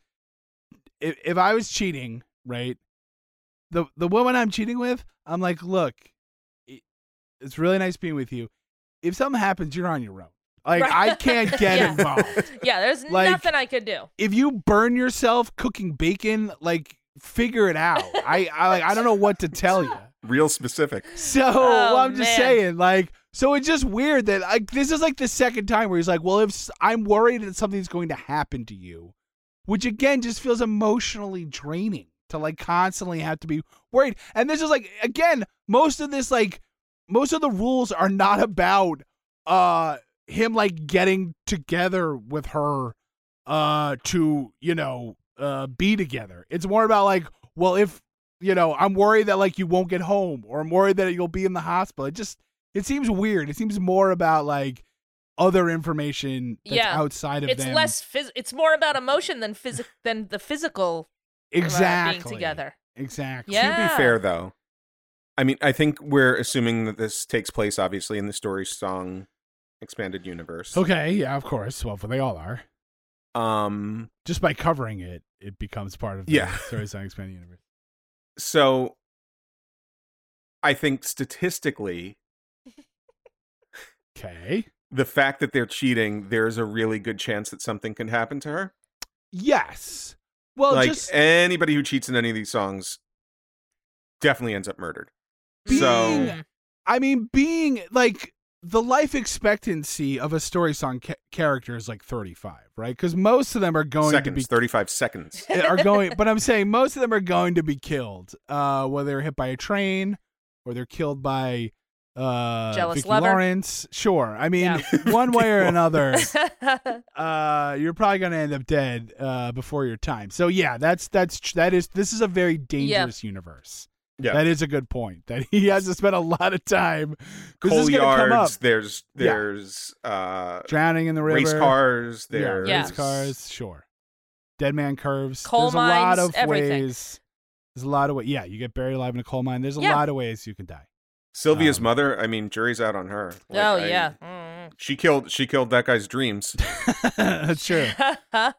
if, if I was cheating, right, the the woman I'm cheating with, I'm like, look, it- it's really nice being with you. If something happens, you're on your own. Like Right. I can't [LAUGHS] get Yeah. involved [LAUGHS] yeah, there's Like- nothing I could do. if you burn yourself cooking bacon, like figure it out. [LAUGHS] I I like I don't know what to tell you. Real specific. So Oh, well, I'm just man. saying, like, so it's just weird that like this is like the second time where he's like, well, if I'm worried that something's going to happen to you, which again just feels emotionally draining to like constantly have to be worried. And this is like again, most of this like most of the rules are not about uh him like getting together with her uh to you know uh be together it's more about like well if you know i'm worried that like you won't get home or i'm worried that you'll be in the hospital it just it seems weird it seems more about like other information that's Yeah. outside of It's them less phys- it's more about emotion than physic than the physical exactly being together. exactly Yeah. To be fair, though, I mean, I think we're assuming that this takes place obviously in the story song expanded universe. okay yeah of course well they all are Um. just by covering it it becomes part of the Yeah. story song expanded universe [LAUGHS] So, I think statistically, [LAUGHS] okay the fact that they're cheating, there's a really good chance that something can happen to her. yes well like just anybody who cheats in any of these songs definitely ends up murdered. Being- So. I mean, being like the life expectancy of a story song ca- character is like 35, right? Because most of them are going seconds, to be thirty-five seconds. are going, but I'm saying most of them are going to be killed, uh, whether they're hit by a train or they're killed by uh, Jealous Vicki lover? Lawrence. Sure. I mean, Yeah. [LAUGHS] one way or another, [LAUGHS] uh, you're probably gonna end up dead uh, before your time. So yeah, that's that's tr- that is this is a very dangerous universe. Yeah. That is a good point. That he [LAUGHS] has to spend a lot of time. 'cause this Coal is gonna come up. yards. There's Yeah. there's uh, Drowning in the river. race cars. Yeah, There's Yeah. race cars. Sure. Dead man curves. Coal There's a lot mines, of everything. ways. There's a lot of ways. Yeah, you get buried alive in a coal mine. There's a Yeah. lot of ways you can die. Sylvia's Um, mother. I mean, jury's out on her. Like, oh I- yeah. Mm. she killed she killed that guy's dreams. [LAUGHS] That's true. [LAUGHS]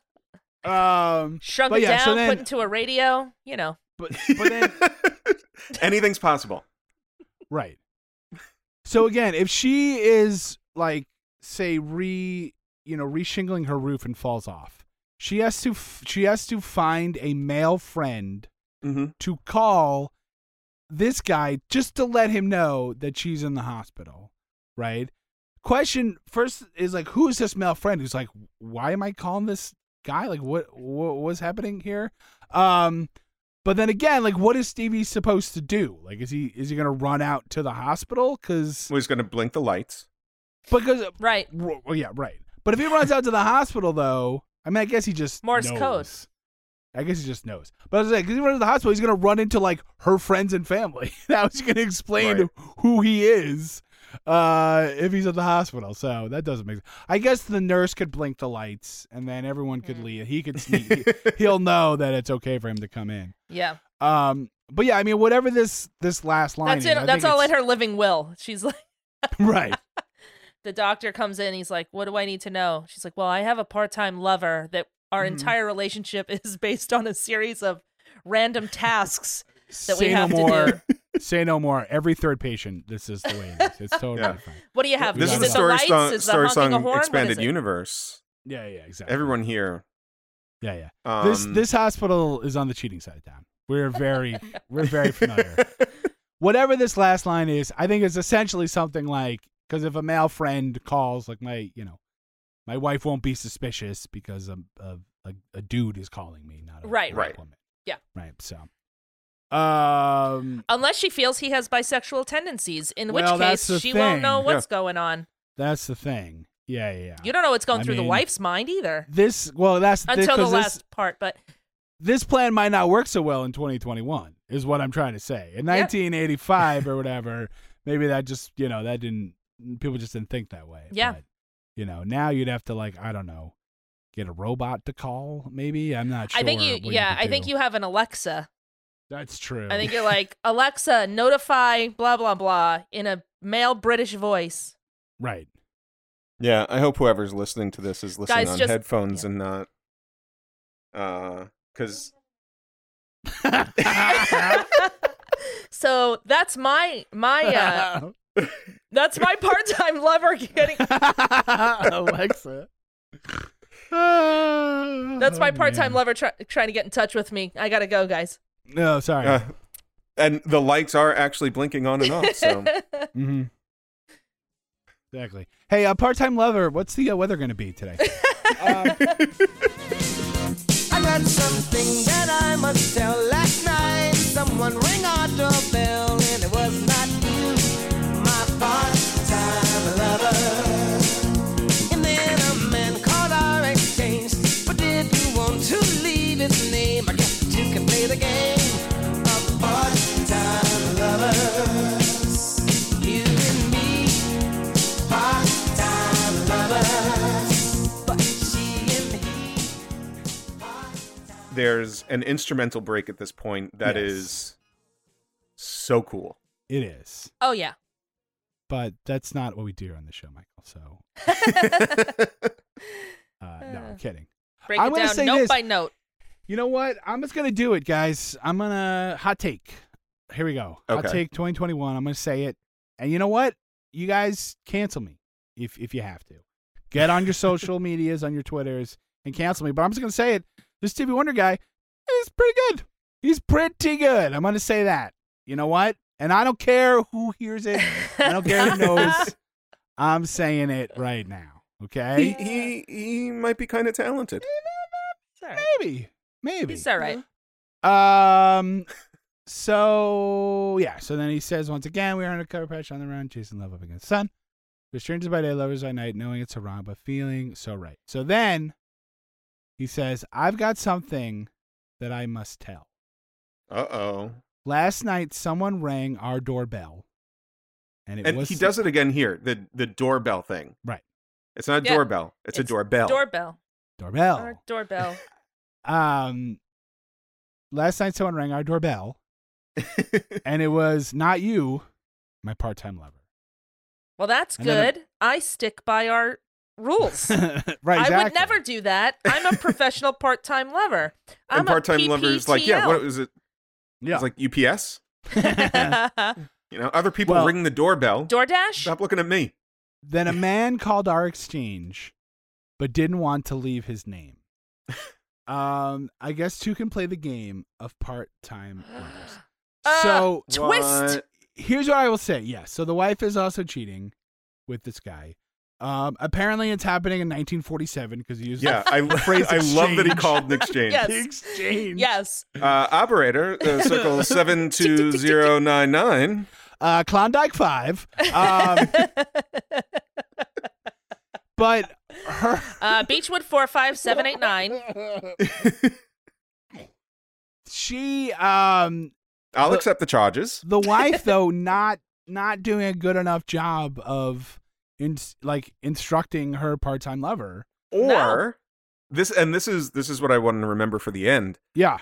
Um, Shrunk But it yeah, down, so then- put into a radio. You know. but but then [LAUGHS] Anything's possible. Right. So again, if she is like, say, re, you know, reshingling her roof and falls off, she has to f- she has to find a male friend hmm to call this guy just to let him know that she's in the hospital, right? Question first is like, who is this male friend who's like, why am I calling this guy? Like, what what was happening here? Um, but then again, like, what is Stevie supposed to do? Like, is he is he gonna run out to the hospital? Because he's going to blink the lights. because Right. well, yeah, right. But if he runs out to the hospital, though, I mean, I guess he just Morse knows. code. I guess he just knows. But I was like, because he runs to the hospital, he's gonna run into like her friends and family. [LAUGHS] that was gonna explain Right. who he is uh, if he's at the hospital. So that doesn't make. sense. I guess the nurse could blink the lights, and then everyone could Mm. leave. He could [LAUGHS] sneak. he- he'll know that it's okay for him to come in. Yeah. Um, but yeah, I mean, whatever this this last line. That's is, it. That's all in her living will. She's like, [LAUGHS] Right. the doctor comes in. He's like, "What do I need to know?" She's like, "Well, I have a part-time lover that our Mhm. entire relationship [LAUGHS] is based on a series of random tasks that we Say have no to more. do." [LAUGHS] Say no more. Every third patient, this is the way it is. It's totally Yeah. fine. What do you have? This is is the story lights? song, is the story honking song horn? What is expanded universe. Yeah, yeah, exactly. Everyone here. Yeah, yeah. Um, this this hospital is on the cheating side of town. We're very [LAUGHS] we're very familiar. Whatever this last line is, I think it's essentially something like because if a male friend calls, like my you know, my wife won't be suspicious because a a, a, a dude is calling me, not a Right, a right. woman. Yeah. Right. So, um, Unless she feels he has bisexual tendencies, in which Well, that's case the she won't know thing. what's going on. that's the thing. Yeah, yeah. yeah. You don't know what's going I through the wife's mind either This well, that's until the because this- last part. But this plan might not work so well in 2021 is what i'm trying to say in 1985 or whatever maybe that just you know that didn't people just didn't think that way Yeah. but, you know now you'd have to like i don't know get a robot to call maybe i'm not sure I think you, yeah, could I think you have an Alexa. that's true I think you're [LAUGHS] like Alexa, notify blah blah blah in a male British voice. right Yeah, I hope whoever's listening to this is listening Guys, on just- headphones yeah. and not uh cuz [LAUGHS] [LAUGHS] so that's my my uh that's my part-time lover getting [LAUGHS] alexa that's my Oh, part-time man. lover try, trying to get in touch with me. I gotta go, guys. no sorry uh, and the lights are actually blinking on and off, so [LAUGHS] hmm Exactly. Hey, uh, part-time lover, what's the uh, weather going to be today? Um, [LAUGHS] I got something that I must tell. Last night, someone rang our doorbell, there's an instrumental break at this point that Yes. is so cool. it is, oh yeah. but that's not what we do on the show, Michael. So, [LAUGHS] uh, no, I'm kidding. Break I'm it gonna down say note this. by note. You know what? I'm just going to do it, guys. I'm going to hot take. Here we go. Hot take 2021. I'm going to say it. And you know what? You guys cancel me if if you have to. Get on your [LAUGHS] social medias, on your Twitters, and cancel me. But I'm just going to say it. This Stevie Wonder guy is pretty good. He's pretty good. I'm going to say that. You know what? And I don't care who hears it. I don't care who [LAUGHS] knows. I'm saying it right now. Okay? he, he might be kind of talented. It's all right. Maybe. Maybe. It's all right. Um, so yeah, so then he says once again, we are undercover patch on the run, chasing love up against the sun. We're strangers by day, lovers by night, knowing it's so wrong, but feeling so right. So then he says, I've got something that I must tell. Uh oh. Last night someone rang our doorbell. And it And was he does it again here. The the doorbell thing. Right. It's not a Yeah. doorbell. It's, a doorbell. Doorbell. doorbell. Our doorbell. [LAUGHS] Um last night someone rang our doorbell [LAUGHS] and it was not you, my part-time lover. Well, that's And good. I stick by our rules. [LAUGHS] right, I would never do that. I'm a [LAUGHS] professional part-time lover. I'm and part time lovers like, yeah, what was it? Yeah. It's like UPS. [LAUGHS] You know, other people Well- ring the doorbell. DoorDash? Stop looking at me. Then a man called our exchange, but didn't want to leave his name. Um, I guess two can play the game of part-time [GASPS] lovers. Uh, so Twist. Here's what I will say. Yes, so the wife is also cheating with this guy. Um, apparently it's happening in 1947 because he used Yeah, I, [LAUGHS] phrase I love that he called an [LAUGHS] exchange. Yes. the exchange. Yes. Uh, operator, uh, [LAUGHS] circle 72099. Uh, Klondike Five. Um, but her Uh, Beechwood four five seven eight nine. she um I'll The- accept the charges. the wife though not not doing a good enough job of in like instructing her part-time lover Or No. this, and this is this is what I want to remember for the end. yeah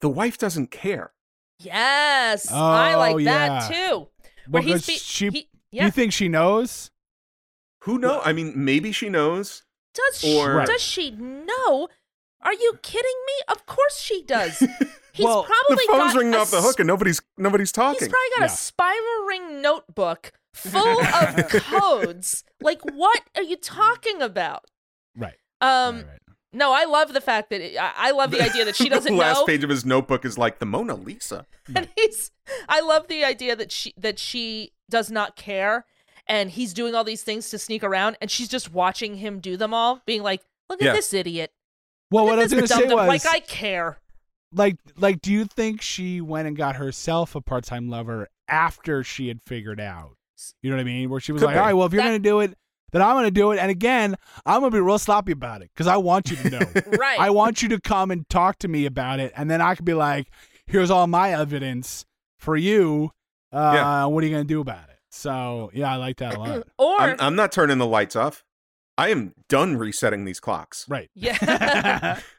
The wife doesn't care. Yes. I Oh, like yeah. that too. Where because he's she he- yeah. you think she knows Who knows? I mean, maybe she knows. does she, or- does she know? Are you kidding me? Of course she does. [LAUGHS] He's Well, probably the phone's got ringing off the hook, and nobody's nobody's talking. He's probably got Yeah. a spiral ring notebook full of codes. Like, what are you talking about? right, Um, right, right. no, I love the fact that I, I love the idea that she [LAUGHS] doesn't the last know, page of his notebook is like the Mona Lisa. [LAUGHS] and he's. I love the idea that she that she does not care, and he's doing all these things to sneak around, and she's just watching him do them all, being like, "Look at Yeah. this idiot! well Look what i was gonna say was like I care." like like do you think she went and got herself a part-time lover after she had figured out you know what i mean where she was Could like be. all right well if you're That- gonna do it then i'm gonna do it and again i'm gonna be real sloppy about it because i want you to know [LAUGHS] Right. i want you to come and talk to me about it and then i could be like here's all my evidence for you uh Yeah. what are you gonna do about it so yeah i like that a lot [CLEARS THROAT] or I'm, I'm not turning the lights off. I am done resetting these clocks. right yeah, [LAUGHS]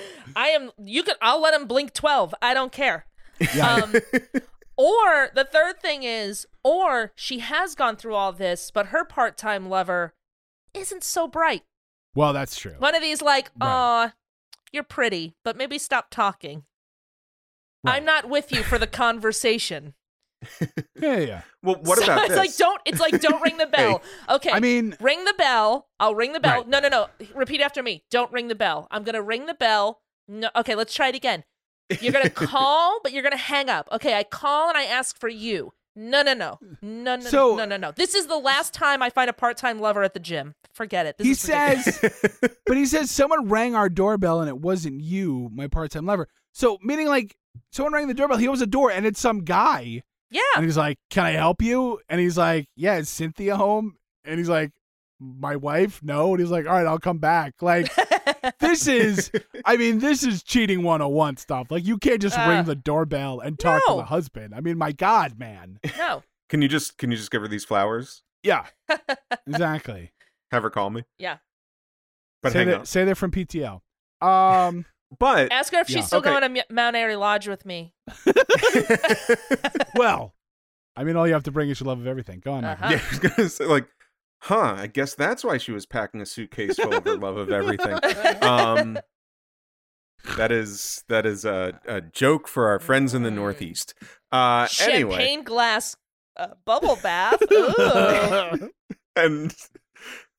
[LAUGHS] I am. You can. I'll let him blink twelve. I don't care. yeah Um, or the third thing is, or she has gone through all this, but her part-time lover isn't so bright. well that's true One of these like, Right. aw, you're pretty, but maybe stop talking. Right. I'm not with you for the [LAUGHS] conversation. yeah yeah Well, what So about it's this? like don't it's like don't ring the [LAUGHS] bell. Okay. i mean ring the bell. I'll ring the bell. Right. No, no, no. Repeat after me. Don't ring the bell. I'm gonna ring the bell. No. Okay, let's try it again. You're gonna [LAUGHS] call, but you're gonna hang up. Okay, I call and I ask for you. No, no, no, no, no, So- no, no, no. This is the last time I find a part-time lover at the gym. Forget it. This he says [LAUGHS] But he says someone rang our doorbell and it wasn't you, my part-time lover. So meaning like someone rang the doorbell, he opens the door and it's some guy, yeah. and he's like, "Can I help you?" And he's like, "Yeah, is Cynthia home?" And he's like, "My wife, no." And he's like, "All right, I'll come back." Like [LAUGHS] this is, I mean, this is cheating 101 stuff. Like you can't just Uh, ring the doorbell and talk no. to the husband. I mean, my God, man. no. can you just can you just give her these flowers? Yeah, [LAUGHS] exactly. Have her call me. Yeah. But say hang that, on. say they're from PTL. Um. [LAUGHS] But Ask her if she's still Okay. going to Mount Airy Lodge with me. well, I mean, all you have to bring is your love of everything. Go on, Uh-huh. yeah, I gonna say like, huh? I guess that's why she was packing a suitcase full of her love of everything. [LAUGHS] Um, that is that is a, a joke for our friends in the Northeast. Uh, Champagne anyway, glass uh, bubble bath. [LAUGHS] And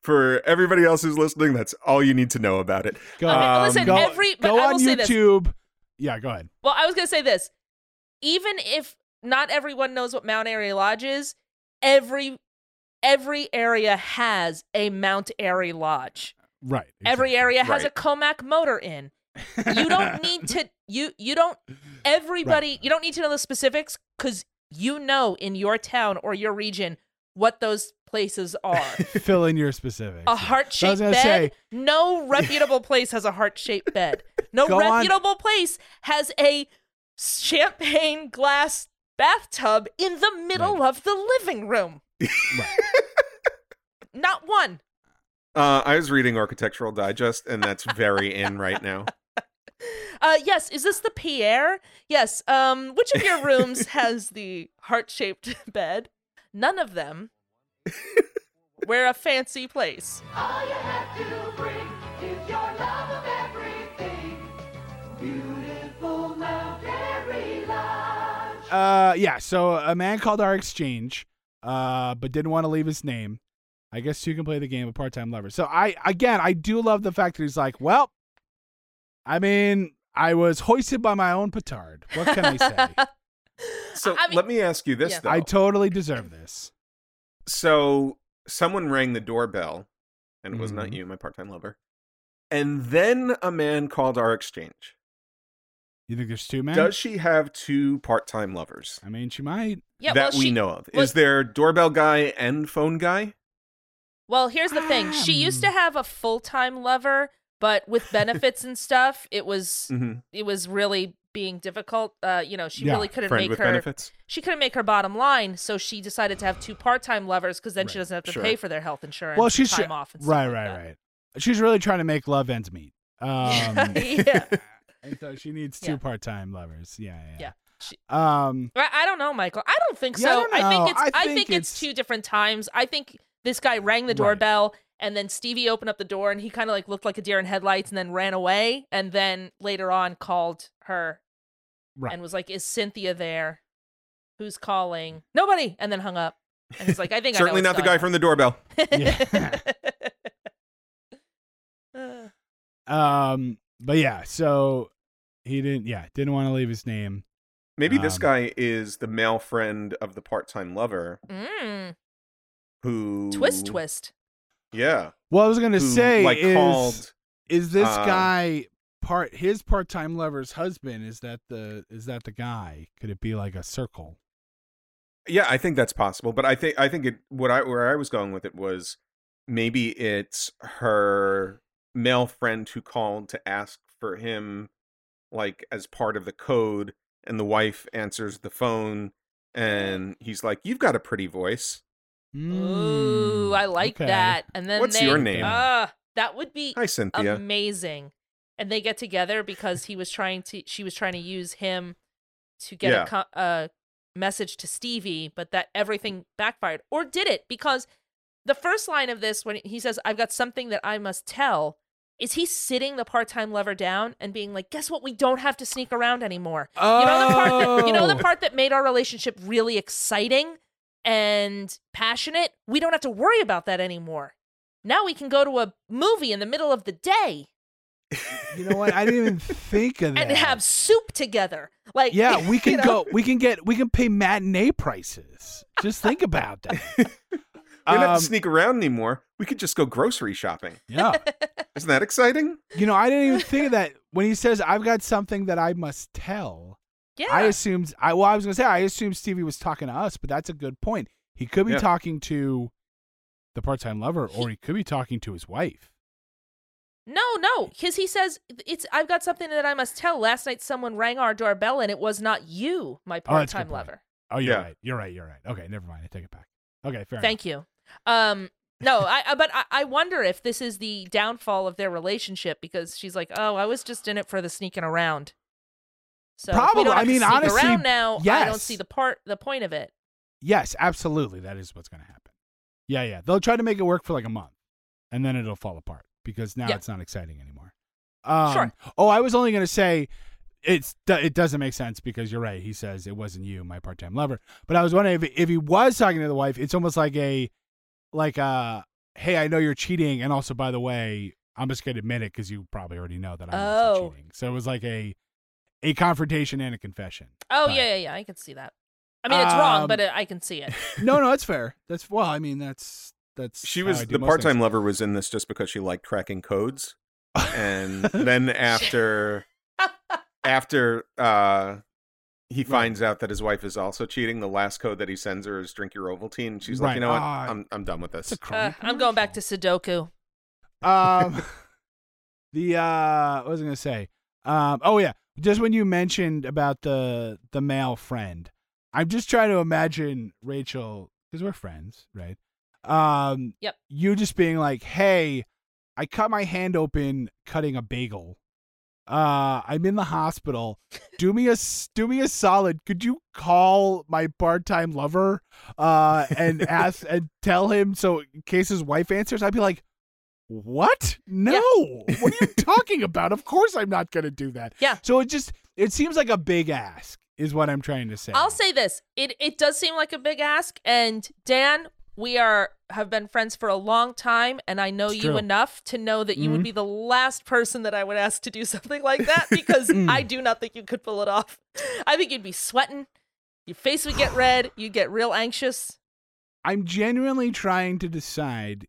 for everybody else who's listening, that's all you need to know about it. Go, I mean, Um, listen, go, every but go on will this. YouTube. Yeah, go ahead. Well, I was going to say this. Even if not everyone knows what Mount Airy Lodge is, every every area has a Mount Airy Lodge. Right. Every area has a Commack Motor Inn. You don't [LAUGHS] need to you you don't everybody you don't need to know the specifics cuz you know in your town or your region what those places are. [LAUGHS] Fill in your specifics. A heart was shaped bed. say- no reputable place has a heart shaped bed. [LAUGHS] No Go on. reputable place has a champagne glass bathtub in the middle of the living room. [LAUGHS] Not one. Uh, I was reading Architectural Digest, and that's very in right now. [LAUGHS] Uh, yes, is this the Pierre? Yes. Um, which of your rooms [LAUGHS] has the heart shaped bed? None of them. We're a fancy place. All you have to bring is your love of everything. Beautiful Mount Airy Lodge. Uh, yeah. So a man called our exchange, uh, but didn't want to leave his name. I guess you can play the game of part-time lover. So I, again, I do love the fact that he's like, well, I mean, I was hoisted by my own petard. What can I say? [LAUGHS] So I mean- let me ask you this, Yeah. though. I totally deserve this. so someone rang the doorbell, and it was not Mhm. you, my part-time lover. And then a man called our exchange. You think there's two men? Does she have two part-time lovers I mean, she might. Yeah, that well, we she, know of? well- Is there doorbell guy and phone guy? Well, here's the thing. She used to Um. have a full-time lover, but with benefits and stuff, it was [LAUGHS] hmm it was really being difficult. Uh, you know, she Yeah, really couldn't make her benefits. she couldn't make her bottom line, so she decided to have two part-time lovers because then she doesn't have to sure. pay for their health insurance, Well, she's time tr- off, and stuff right, like right, that. right. She's really trying to make love ends meet. [LAUGHS] Um, yeah. [LAUGHS] and so she needs two Yeah. part-time lovers. Yeah, yeah. Yeah. She- Um, I, I don't know, Michael. I don't think Yeah, I so. don't think it's I I think think, it's, it's- two different times. I think this guy rang the Right. doorbell and then Stevie opened up the door and he kind of like looked like a deer in headlights and then ran away and then later on called her right. and was like, "Is Cynthia there? Who's calling? Nobody." And then hung up. And he's like, "I think Certainly I know not the guy from the doorbell. [LAUGHS] Yeah. [SIGHS] [LAUGHS] Um, but yeah, so he didn't. Yeah, didn't want to leave his name. Maybe this Um, guy is the male friend of the part-time lover mm, who twist, twist. Yeah, Well, I was gonna who say like is called. is this uh, guy part his part-time lover's husband? Is that the is that the guy? Could it be like a circle? Yeah, I think that's possible, but I think I think it what I where I was going with it was maybe it's her male friend who called to ask for him like as part of the code and the wife answers the phone and he's like you've got a pretty voice. Ooh, Mm, I like okay. that. And then What's they, your name? Ah, that would be Hi Cynthia. amazing. And they get together because he was trying to. She was trying to use him to get Yeah. a, a message to Stevie, but that everything backfired. Or did it? Because the first line of this, when he says, "I've got something that I must tell," is he sitting the part-time lover down and being like, "Guess what? We don't have to sneak around anymore." You know the part that you know the Oh. part that made our relationship really exciting and passionate? We don't have to worry about that anymore. Now we can go to a movie in the middle of the day You know what? I didn't even think of that. [LAUGHS] and have soup together. Like yeah, [LAUGHS] we you can know? go. We can get. We can pay matinee prices. Just think about that. [LAUGHS] we don't have Um, to sneak around anymore. We could just go grocery shopping. Yeah. [LAUGHS] Isn't that exciting? You know, I didn't even think of [LAUGHS] that when he says, "I've got something that I must tell." Yeah. I assumed. I well, I was gonna say I assumed Stevie was talking to us, but that's a good point. He could be Yeah. talking to the part-time lover, or he could be talking to his wife. no, no, because he says it's. I've got something that I must tell. Last night, someone rang our doorbell, and it was not you, my Oh, that's a good part-time point. lover. Oh, you're Yeah. right. You're right. You're right. Okay, never mind. I take it back. Okay, fair Thank you. Um, no, I, I but I, I wonder if this is the downfall of their relationship because she's like, oh, I was just in it for the sneaking around. So Probably. I to mean, honestly, around now. I don't see the part, the point of it. Yes, absolutely. That is what's gonna happen. Yeah, yeah. They'll try to make it work for like a month, and then it'll fall apart because now Yeah. it's not exciting anymore. Um, Sure. Oh, I was only gonna say it's it doesn't make sense because you're right. He says it wasn't you, my part-time lover. But I was wondering if if he was talking to the wife, it's almost like a like a hey, I know you're cheating, and also by the way, I'm just gonna admit it because you probably already know that I'm Oh. cheating. So it was like a a confrontation and a confession. Oh But- yeah, yeah, yeah. I can see that. I mean, it's wrong, Um, but uh, I can see it. [LAUGHS] no, no, that's fair. That's well, I mean, that's that's She was the part-time things. lover was in this just because she liked cracking codes. and [LAUGHS] then after after uh he finds out that his wife is also cheating, the last code that he sends her is drink your Ovaltine. And she's like, you know what? Ah. I'm I'm done with this. It's a crummy Uh, I'm going back to Sudoku. Um, [LAUGHS] the uh, what was I gonna say? Um, oh yeah, just when you mentioned about the the male friend, I'm just trying to imagine Rachel because we're friends, right? Um, Yep. You just being like, "Hey, I cut my hand open cutting a bagel. Uh, I'm in the hospital. Do me a do me a solid. Could you call my part time lover, uh, and [LAUGHS] ask and tell him so in case his wife answers, I'd be like." What? No. what are you talking about? Of course I'm not going to do that. Yeah. So it just it seems like a big ask is what I'm trying to say. I'll say this: it it does seem like a big ask, and Dan, we are have been friends for a long time, and I know It's you true. enough to know that you would Mhm. be the last person that I would ask to do [LAUGHS] something like that [LAUGHS] because Mm. I do not think you could pull it off. I think you'd be sweating, your face would get red, you'd get real anxious. I'm genuinely trying to decide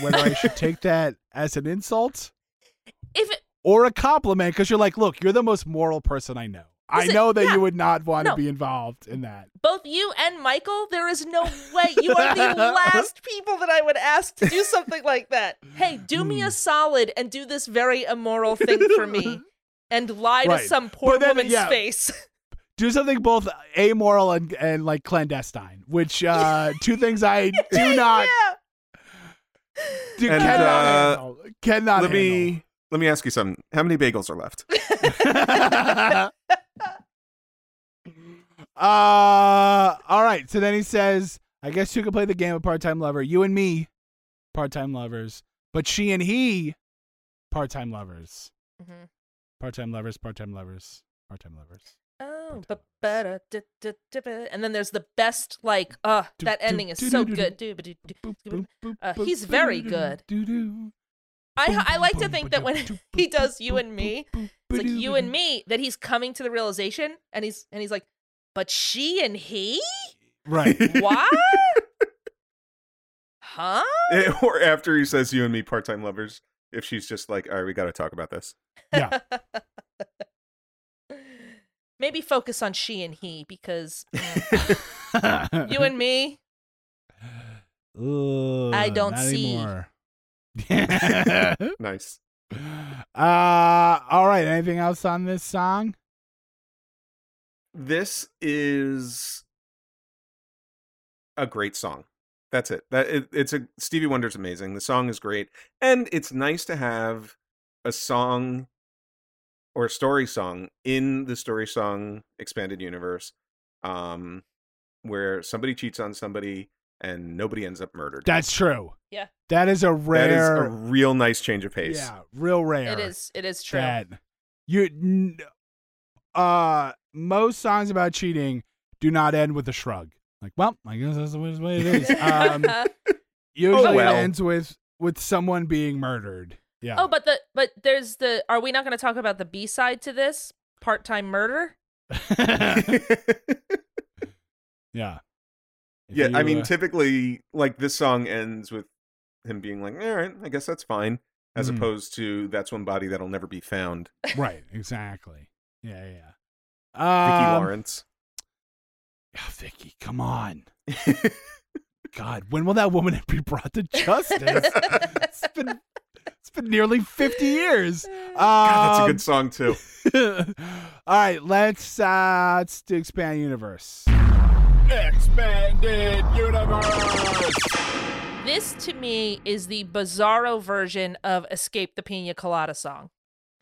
whether I should take [LAUGHS] that as an insult If it, or a compliment because you're like, look, you're the most moral person I know. I know that yeah. you would not want No. to be involved in that. both you and Michael, there is no way you are the [LAUGHS] last people that I would ask to do [LAUGHS] something like that. Hey, do me a Hmm. solid and do this very immoral thing for me [LAUGHS] and lie to some poor then, woman's yeah. face. Do something both amoral and, and like clandestine, which uh two things I do not yeah. do, And, cannot uh, handle. Cannot let me let me ask you something. How many bagels are left? Uh all right. So then he says, I guess you could play the game of part-time lover. You and me, part-time lovers, but she and he, part-time lovers. Mhm. Part-time lovers, part-time lovers, part-time lovers. Oh, ba- ba- da- da- da- ba- and then there's the best, like, uh, that ending is so good. Do- ba- do- do- Boop, do- boop, boop, Uh, he's very good. Doo, doo. I I like to think that when he does you and me, it's like you and me that he's coming to the realization, and he's and he's like, but she and he, Right. [LAUGHS] what? huh? [LAUGHS] or after he says you and me part time lovers, if she's just like, all right, we got to talk about this. Yeah. [LAUGHS] Maybe focus on she and he because mm, you and me, Ugh, I don't not see. anymore. [LAUGHS] Nice. uh, all right. Anything else on this song? This is a great song. That's it. That it, it's a Stevie Wonder's amazing. The song is great, and it's nice to have a song or a story song in the story song expanded universe, um, where somebody cheats on somebody and nobody ends up murdered. That's true. Yeah. That is a rare. That is a real nice change of pace. yeah, real rare. it is it is true. That you, n- uh, most songs about cheating do not end with a shrug. Like, well, I guess that's the way way it is. [LAUGHS] Um, [LAUGHS] usually Oh, well. it ends with with someone being murdered. Yeah. oh, but the but there's the. Are we not going to talk about the B side to this? Part time murder. [LAUGHS] yeah. Yeah, I mean, uh, typically, like this song ends with him being like, "All right, I guess that's fine," as Mhm. opposed to "That's one body that'll never be found." right, exactly. Yeah, yeah. Vicki Um, Lawrence. oh, Vicki, come on. [LAUGHS] God, when will that woman [LAUGHS] be brought to justice? it's been it's been nearly fifty years. God, that's a Um, good song too. [LAUGHS] All right, let's uh let's do expand universe. Expanded universe. This to me is the bizarro version of "Escape the Pina Colada" song.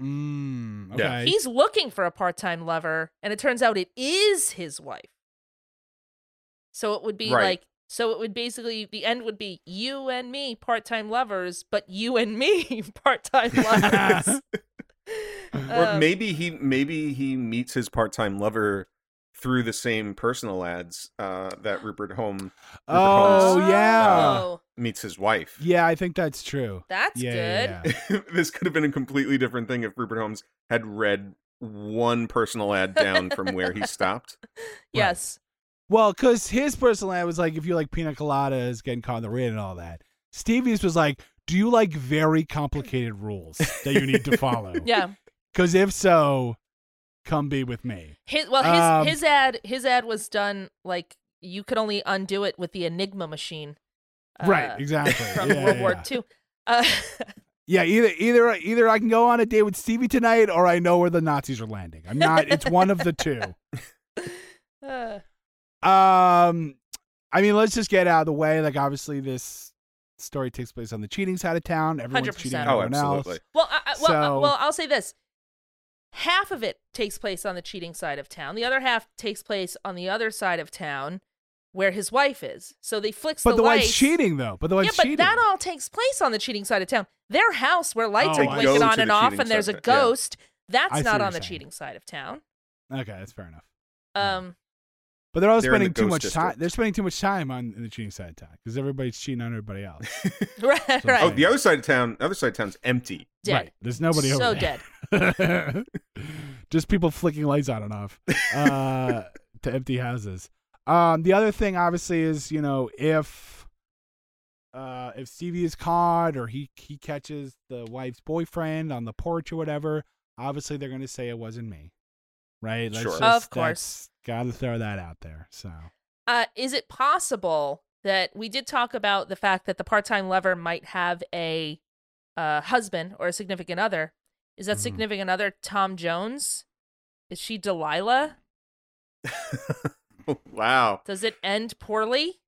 Mm, Yeah. okay. He's looking for a part-time lover, and it turns out it is his wife. So it would be Right. like, so it would basically the end would be you and me part-time lovers, but you and me [LAUGHS] part-time lovers. [LAUGHS] [LAUGHS] or Um, maybe he maybe he meets his part-time lover through the same personal ads uh, that Rupert Home oh Holmes. yeah. Oh, meets his wife. Yeah, I think that's true. that's yeah, good. yeah, yeah. [LAUGHS] this could have been a completely different thing if Rupert Holmes had read one personal ad down from where he stopped. [LAUGHS] Yes. Well, because his personal ad was like, if you like pina coladas, getting caught in the rain and all that. Stevie's was like, do you like very complicated rules that you need to follow? [LAUGHS] Yeah. Because if so, come be with me. His well, his Um, his ad his ad was done like you could only undo it with the Enigma machine. uh, right, exactly. [LAUGHS] From Yeah, World yeah, War yeah. II. Uh, [LAUGHS] Yeah, either either either I can go on a date with Stevie tonight, or I know where the Nazis are landing. I'm not. it's one of the two. [LAUGHS] uh, Um, I mean, let's just get out of the way. Like, obviously, this story takes place on the cheating side of town. Everyone's cheating on 100%. Oh, everyone absolutely. else. well, I, I- well, So- well, I'll say this: half of it takes place on the cheating side of town. The other half takes place on the other side of town, where his wife is. So they flicks But the, floor. But the wife's cheating, though. But the wife's Yeah, wife's but cheating. that all takes place on the cheating side of town. Their house, where lights Oh, are I blinking on and off, and there's a side of town, yeah. ghost. That's I not on the saying. cheating side of town. okay, that's fair enough. Yeah. Um, But they're all They're in the spending too ghost much time. They're spending too much time on in the cheating side of town because everybody's cheating on everybody else. [LAUGHS] [LAUGHS] right, I'm right. Oh, the other side of town, the other side of town's empty. Dead. Right. There's nobody over. so dead. [LAUGHS] Just people flicking lights on and off uh, to empty houses. Um, the other thing, obviously, is you know if uh, if Stevie is caught or he he catches the wife's boyfriend on the porch or whatever, obviously they're going to say it wasn't me, right? Let's Sure. just- Of course. Got to throw that out there. So Uh, is it possible that we did talk about the fact that the part-time lover might have a uh, husband or a significant other? Is that Mhm. significant other Tom Jones? Is she Delilah? [LAUGHS] wow. Does it end poorly?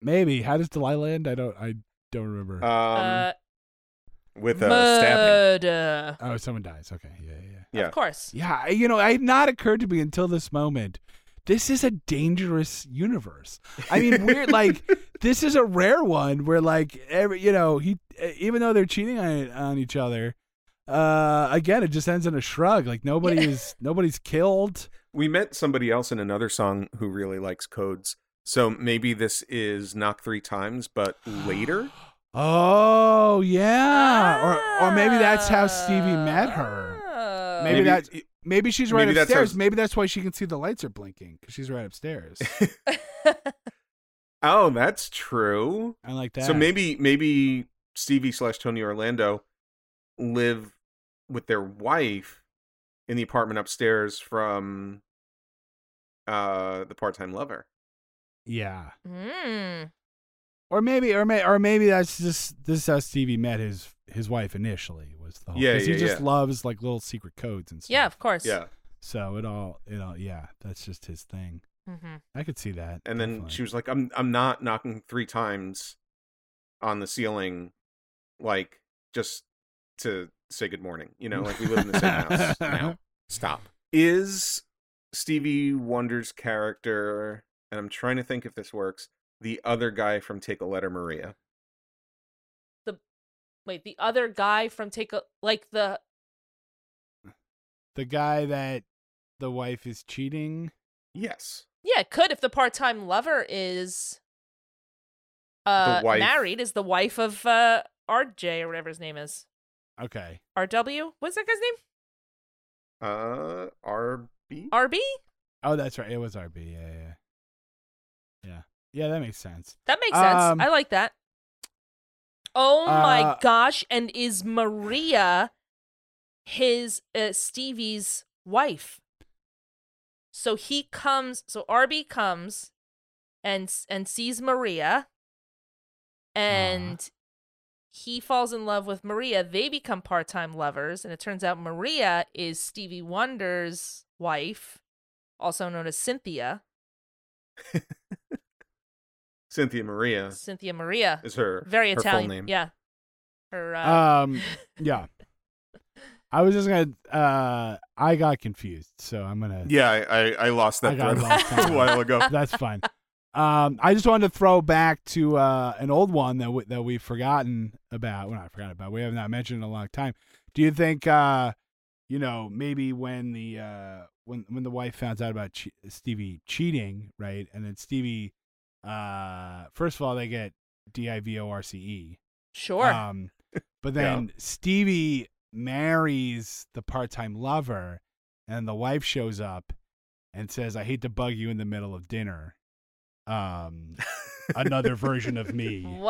maybe how does Delilah end? I don't I don't remember. Um, uh, with a stabbing. murder. oh, someone dies. Okay, yeah, yeah. Yeah. Of course. Yeah, you know, it had not occurred to me until this moment. This is a dangerous universe. I mean, we're [LAUGHS] like, this is a rare one where, like, every you know, he even though they're cheating on on each other, uh, again, it just ends in a shrug. Like nobody Yeah. is nobody's killed. We met somebody else in another song who really likes codes. So maybe this is knock three times, but later. [GASPS] [GASPS] [GASPS] Oh yeah, or or maybe that's how Stevie met her. Oh. Maybe, Maybe- that maybe she's right maybe that's upstairs. how- maybe that's why she can see the lights are blinking because she's right upstairs. [LAUGHS] Oh, that's true. I like that. So maybe maybe Stevie slash Tony Orlando live with their wife in the apartment upstairs from uh the part time lover. yeah. Mm. Or maybe, or may, or maybe that's just this is how Stevie met his his wife initially was the whole. Yeah, 'cause he yeah, just yeah. loves like little secret codes and stuff. Yeah, of course. Yeah. So it all, it all, yeah, that's just his thing. hmm I could see that. And then she was like, I'm I'm not knocking three times on the ceiling like just to say good morning. You know, like we live in the same house [LAUGHS] now. Stop. Is Stevie Wonder's character, and I'm trying to think if this works, the other guy from Take a Letter Maria. The wait, the other guy from Take a like the the guy that the wife is cheating. Yes. yeah, it could if the part-time lover is uh married is the wife of uh RJ or whatever his name is. Okay. RW? What's that guy's name? Uh RB? RB? Oh, that's right. It was RB. Yeah, yeah, yeah. That makes sense. That makes sense. Um, I like that. Oh my uh, gosh! And is Maria his uh, Stevie's wife? So he comes. So RB comes and and sees Maria, and he falls in love with Maria. They become part time lovers, and it turns out Maria is Stevie Wonder's wife, also known as Cynthia. [LAUGHS] Cynthia Maria Cynthia Maria. is her very her full Italian. name. Yeah. Her uh, Um, [LAUGHS] yeah. I was just gonna. Uh, I got confused, so I'm gonna. Yeah, I, I, I lost that got thread lost [LAUGHS] a while ago. [LAUGHS] That's fine. Um, I just wanted to throw back to uh, an old one that we, that we've forgotten about. Well, not forgotten about. We have not mentioned in a long time. Do you think, uh, you know, maybe when the uh, when when the wife found out about che- Stevie cheating, right, and then Stevie, uh, first of all, they get D I V O R C E. sure. Um, [LAUGHS] but then Stevie marries the part-time lover, and the wife shows up and says, "I hate to bug you in the middle of dinner." Um, another version of [LAUGHS] me. Whoa.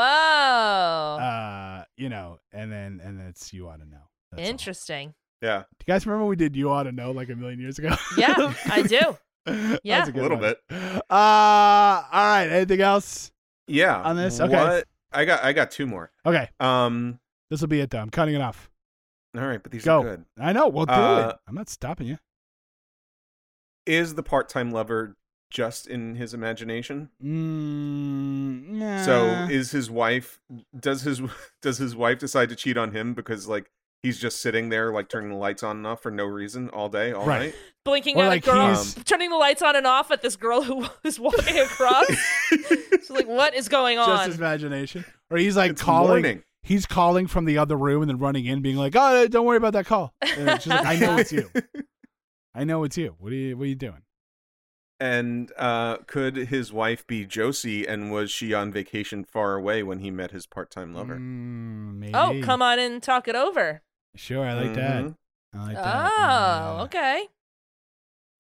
Uh, you know, and then and that's you ought to know. That's all. Interesting. Yeah, Do you guys remember we did you ought to know like a million years ago? Yeah, I [LAUGHS] do. [LAUGHS] That's Yeah. a good A little one. bit. Uh, all right. Anything else? yeah. On this? Okay. What? I got I got two more. Okay, Um. this will be it. Though I'm cutting it off. All right, but these Go. are good. I know. We'll do Uh, it. I'm not stopping you. Is the part-time lover just in his imagination? Mm, yeah. So is his wife? Does his [LAUGHS] does his wife decide to cheat on him because like he's just sitting there like turning the lights on and off for no reason all day all Right. night? Blinking Or at like a girl, he's- [LAUGHS] turning the lights on and off at this girl who [LAUGHS] is walking across. [LAUGHS] She's like, "What is going just on?" his imagination, or he's like It's calling. morning. He's calling from the other room and then running in, being like, "Oh, don't worry about that call." And she's like, "I know it's you. I know it's you. What are you? What are you doing?" And uh, could his wife be Josie? And was she on vacation far away when he met his part-time lover? Mm, maybe. oh, come on and talk it over. Sure, I like that. Mhm. I like Oh, that. okay.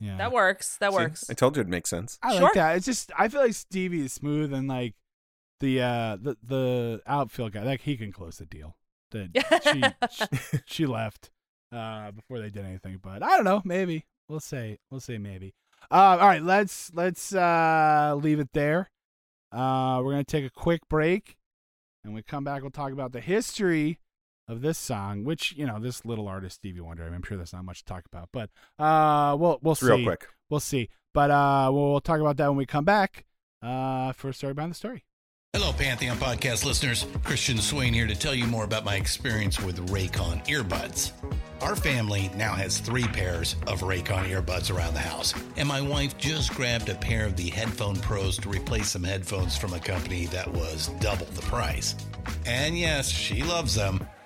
Yeah. That works. That See, works. I told you it'd make sense. I Sure. like that. It's just I feel like Stevie is smooth and like the uh the the outfield guy like he can close the deal. That [LAUGHS] she, she she left uh before they did anything, but I don't know. Maybe we'll say we'll say maybe. Uh, all right, let's let's uh leave it there. Uh, we're gonna take a quick break, and we come back, we'll talk about the history of this song, which you know this little artist Stevie Wonder. I'm sure there's not much to talk about, but uh, we'll we'll see. real quick. We'll see. But uh, we'll, we'll talk about that when we come back. Uh, for a story behind the story. Hello, Pantheon podcast listeners. Christian Swain here to tell you more about my experience with Raycon earbuds. Our family now has three pairs of Raycon earbuds around the house, and my wife just grabbed a pair of the Headphone Pros to replace some headphones from a company that was double the price. And yes, she loves them.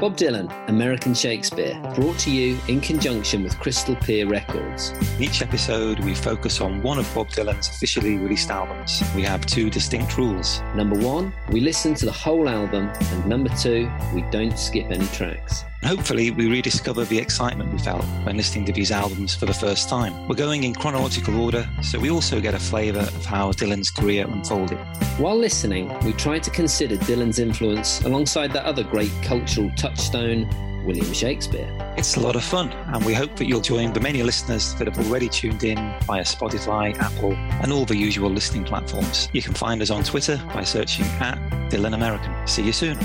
Bob Dylan, American Shakespeare, brought to you in conjunction with Crystal Pier Records. Each episode, we focus on one of Bob Dylan's officially released albums. We have two distinct rules. Number one, we listen to the whole album, and number two, we don't skip any tracks. Hopefully, we rediscover the excitement we felt when listening to these albums for the first time. We're going in chronological order, so we also get a flavour of how Dylan's career unfolded. While listening, we try to consider Dylan's influence alongside that other great cultural touchstone, William Shakespeare. It's a lot of fun, and we hope that you'll join the many listeners that have already tuned in via Spotify, Apple, and all the usual listening platforms. You can find us on Twitter by searching at Dylan American. See you soon.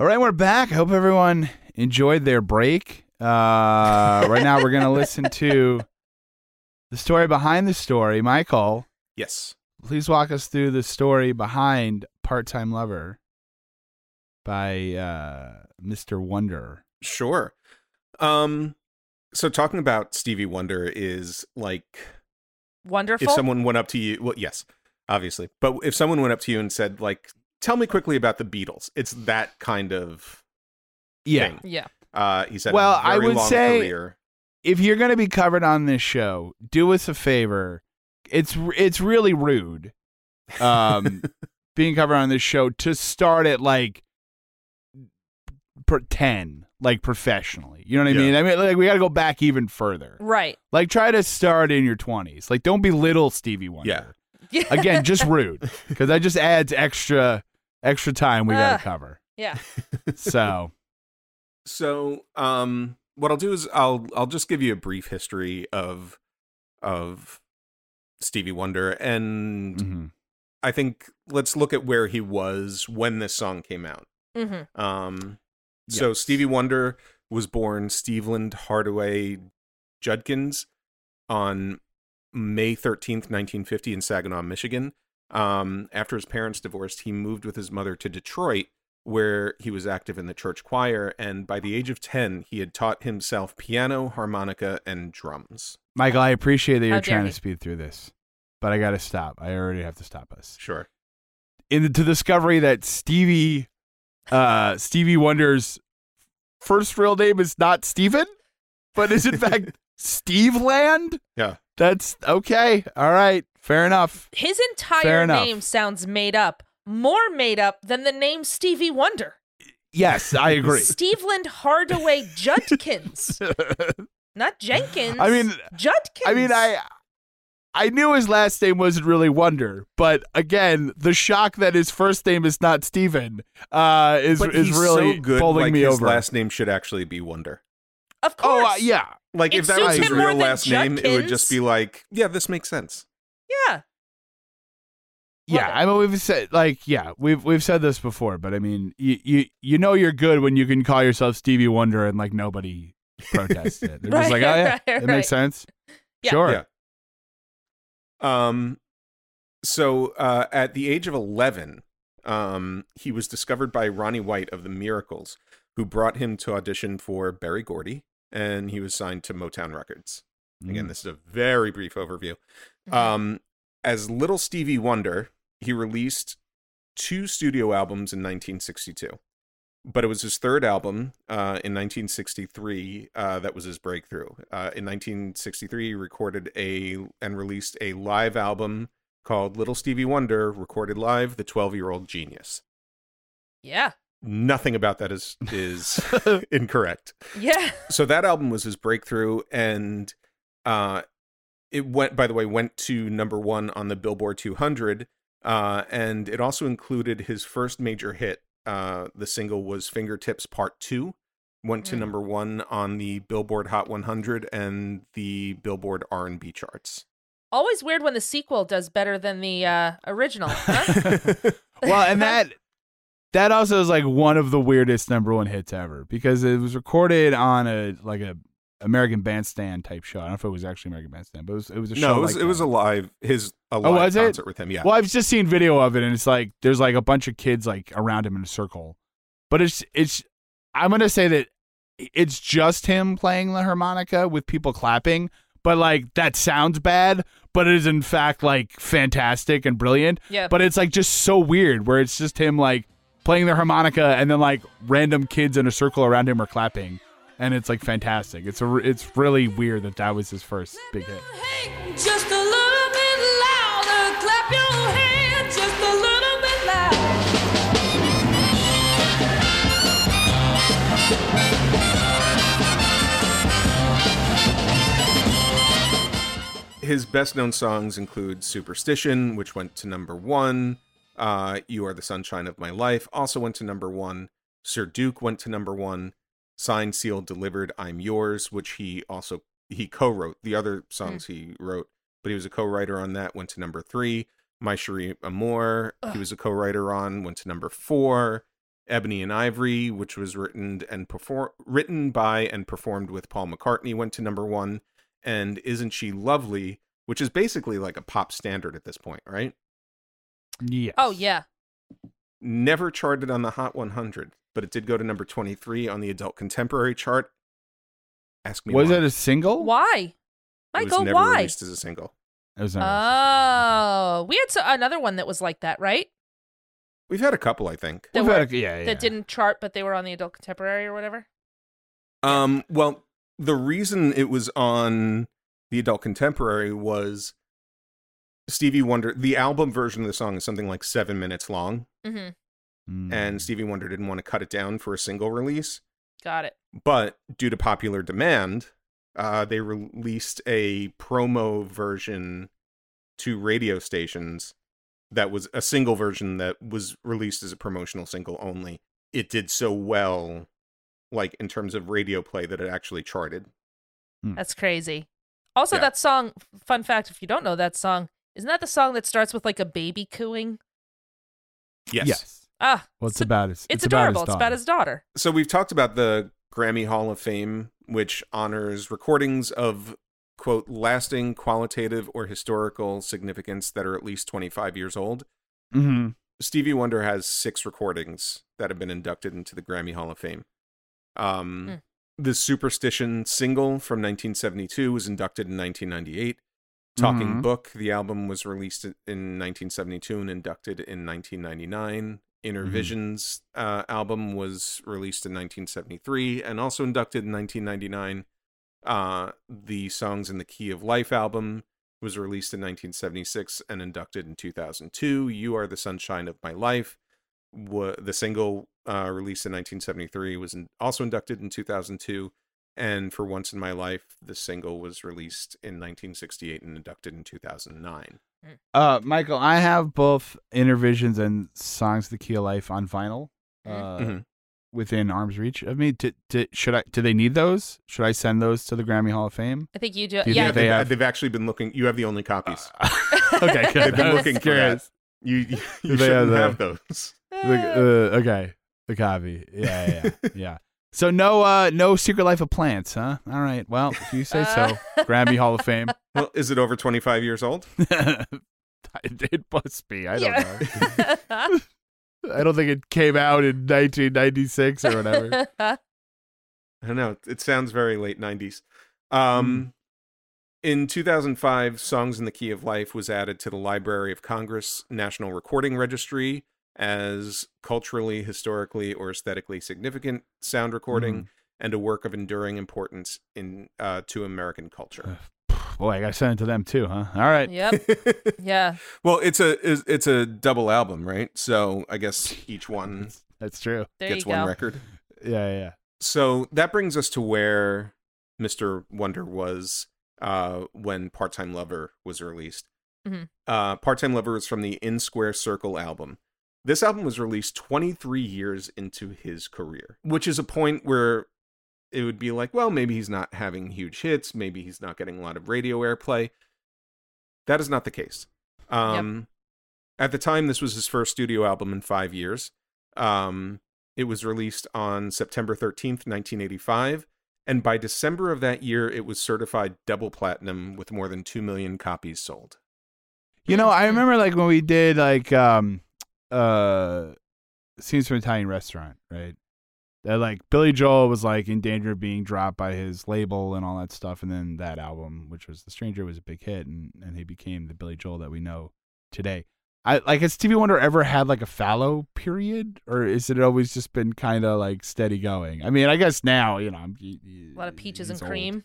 All right, we're back. I hope everyone enjoyed their break. Uh, right now, we're gonna [LAUGHS] listen to the story behind the story. Michael, Yes. please walk us through the story behind "Part-Time Lover" by uh, Mr. Wonder. Sure. Um so talking about Stevie Wonder is like Wonderful. if someone went up to you well yes, obviously. But if someone went up to you and said like tell me quickly about the Beatles. It's that kind of Yeah. thing. yeah. Uh he said Well, I would say- career. If you're gonna be covered on this show, do us a favor. It's it's really rude, um, [LAUGHS] being covered on this show to start at like per ten. like professionally. You know what I Yeah. mean? I mean, like we got to go back even further. Right. Like try to start in your 20s. Like don't belittle Stevie Wonder. Yeah. Yeah. [LAUGHS] Again, just rude because that just adds extra extra time we got Ugh. to cover. Yeah. [LAUGHS] So, So, um, what I'll do is I'll I'll just give you a brief history of of Stevie Wonder, and mhm. I think let's look at where he was when this song came out. Mm-hmm. Um, so Yes. Stevie Wonder was born Steveland Hardaway Judkins on May 13th, 1950 in Saginaw, Michigan. Um, after his parents divorced, he moved with his mother to Detroit, where he was active in the church choir. And by the age of 10, he had taught himself piano, harmonica, and drums. Michael, I appreciate that you're dare trying he. to speed through this, but I got to stop. I already have to stop us. Sure. in the, to discovery that Stevie uh Stevie Wonder's first real name is not Steven, but is in [LAUGHS] fact Steve Land. Yeah. That's okay. All right. Fair enough. His Fair entire enough. name sounds made up, more made up than the name Stevie Wonder. Yes, I agree. [LAUGHS] Steveland Hardaway Judkins, [LAUGHS] not Jenkins. I mean- Judkins. I mean, I I knew his last name wasn't really Wonder, but again, the shock that his first name is not Steven uh, is is really so good, bowling like me his over. last name should actually be Wonder. of course. oh uh, yeah, Like It if that was his real than last name, it would just be like, yeah, this makes sense. Yeah. Yeah, it. I mean we've said like yeah we've we've said this before, but I mean you you you know you're good when you can call yourself Stevie Wonder and like nobody [LAUGHS] protests it. They're just like oh yeah, [LAUGHS] right, it right. makes sense. Yeah. Sure. Yeah. Um, so uh, at the age of 11, um, he was discovered by Ronnie White of the Miracles, who brought him to audition for Berry Gordy, and he was signed to Motown Records. Again, Mm. this is a very brief overview. Mhm. Um, as Little Stevie Wonder, he released two studio albums in 1962. But it was his third album uh, in 1963 uh, that was his breakthrough. Uh, in 1963, he recorded a and released a live album called Little Stevie Wonder, recorded live, The 12 Year Old Genius. Yeah. Nothing about that is is [LAUGHS] incorrect Yeah. so that album was his breakthrough and uh it went by the way went to number one on the billboard 200 uh and it also included his first major hit uh the single was fingertips part two went to Mm. number one on the billboard hot 100 and the billboard r&b charts Always weird when the sequel does better than the uh, original. Huh? [LAUGHS] [LAUGHS] well, and that that also is like one of the weirdest number one hits ever because it was recorded on a like a American Bandstand type show. I don't know if it was actually American Bandstand, but it was it was a show. no it was, like it was a live his a oh, live was it? concert with him yeah Well, I've just seen video of it, and it's like there's like a bunch of kids like around him in a circle, but it's it's. I'm gonna say that it's just him playing the harmonica with people clapping, but like that sounds bad, but it is in fact like fantastic and brilliant. yeah. But it's like just so weird where it's just him like playing their harmonica and then like random kids in a circle around him are clapping, and it's like fantastic. It's a it's really weird that that was his first big hit. Just a little bit louder. Clap your hands just a little bit louder. his best known songs include Superstition, which went to number one. Uh, you Are the Sunshine of My Life also went to number one. Sir Duke went to number one. Signed, sealed, delivered. I'm yours, which he also he co-wrote. The other songs he wrote, but he was a co-writer on that. Went to number three. My Cherie Amour, he was a co-writer on. Went to number four. Ebony and Ivory, which was written and perform written by and performed with Paul McCartney, went to number one and Isn't She Lovely, which is basically like a pop standard at this point, right? Yes. oh yeah. Never charted on the Hot 100, but it did go to number 23 on the adult contemporary chart. Ask me Was why. it a single? Why? Michael, why? It was never why? released as a single. It was never. Oh, we had so- another one that was like that, right? We've had a couple, I think. That, We've were, had a- yeah, yeah. that didn't chart, but they were on the adult contemporary or whatever. Um, well, the reason it was on the adult contemporary was Stevie Wonder. The album version of the song is something like seven minutes long, Mm-hmm. Mm. and Stevie Wonder didn't want to cut it down for a single release. Got it. But due to popular demand, uh, they released a promo version to radio stations that was a single version that was released as a promotional single only. It did so well, like in terms of radio play, that it actually charted. That's crazy. Also, Yeah. that song, fun fact if you don't know that song, isn't that the song that starts with like a baby cooing? Yes. Yes. Ah, Well, it's so- about his. it's, about his adorable. it's about daughter. his daughter. So we've talked about the Grammy Hall of Fame, which honors recordings of quote lasting qualitative or historical significance that are at least 25 years old. Mhm. Stevie Wonder has six recordings that have been inducted into the Grammy Hall of Fame. Um, Hmm. The Superstition single from 1972 was inducted in 1998. Talking Mhm. Book, the album was released in 1972 and inducted in 1999. Inner Mhm. Visions uh, album was released in 1973 and also inducted in 1999. Uh, the Songs in the Key of Life album was released in 1976 and inducted in 2002. You Are the Sunshine of My Life, wa- the single uh, released in 1973, was in- also inducted in 2002. And For Once in My Life, the single was released in 1968 and inducted in 2009. Uh, Michael, I have both Innervisions and Songs of the Key of Life on vinyl. Uh, Mhm. within arm's reach of me. To, to, should I? Do they need those? Should I send those to the Grammy Hall of Fame? I think you do. Do you yeah. they've, they have- actually been looking. You have the only copies. [LAUGHS] okay, good. They've been looking for curious. You you, [LAUGHS] you shouldn't have have those. The- uh, okay, the copy. Yeah, yeah, yeah. [LAUGHS] So no, uh, no Secret Life of Plants, huh? All right. Well, if you say so, Uh. Grammy Hall of Fame. [LAUGHS] Well, is it over 25 years old? [LAUGHS] it must be. I don't know. [LAUGHS] I don't think it came out in 1996 or whatever. I don't know. It sounds very late 90s. Um, In 2005, Songs in the Key of Life was added to the Library of Congress National Recording Registry as culturally, historically, or aesthetically significant sound recording and a work of enduring importance in uh, to American culture. Boy, I got to send it to them too, huh? All right. yep. [LAUGHS] Yeah. well, it's a it's- it's a double album, right? So I guess each one That's true. There gets one go. record. Yeah, yeah. So that brings us to where Mr. Wonder was uh, when Part Time Lover was released. Mhm. Uh, Part Time Lover is from the In Square Circle album. This album was released 23 years into his career, which is a point where it would be like, well, maybe he's not having huge hits, maybe he's not getting a lot of radio airplay. That is not the case. Um, At the time, this was his first studio album in five years. Um, it was released on September 13th, 1985. And by December of that year, it was certified double platinum with more than 2 million copies sold. You know, I remember like when we did like um uh scenes from Italian restaurant, right? That like Billy Joel was like in danger of being dropped by his label and all that stuff, and then that album, which was The Stranger, was a big hit, and and he became the Billy Joel that we know today. I like has Stevie Wonder ever had like a fallow period, or is it always just been kind of like steady going? I mean, I guess now you know I'm, A lot of peaches and old. cream.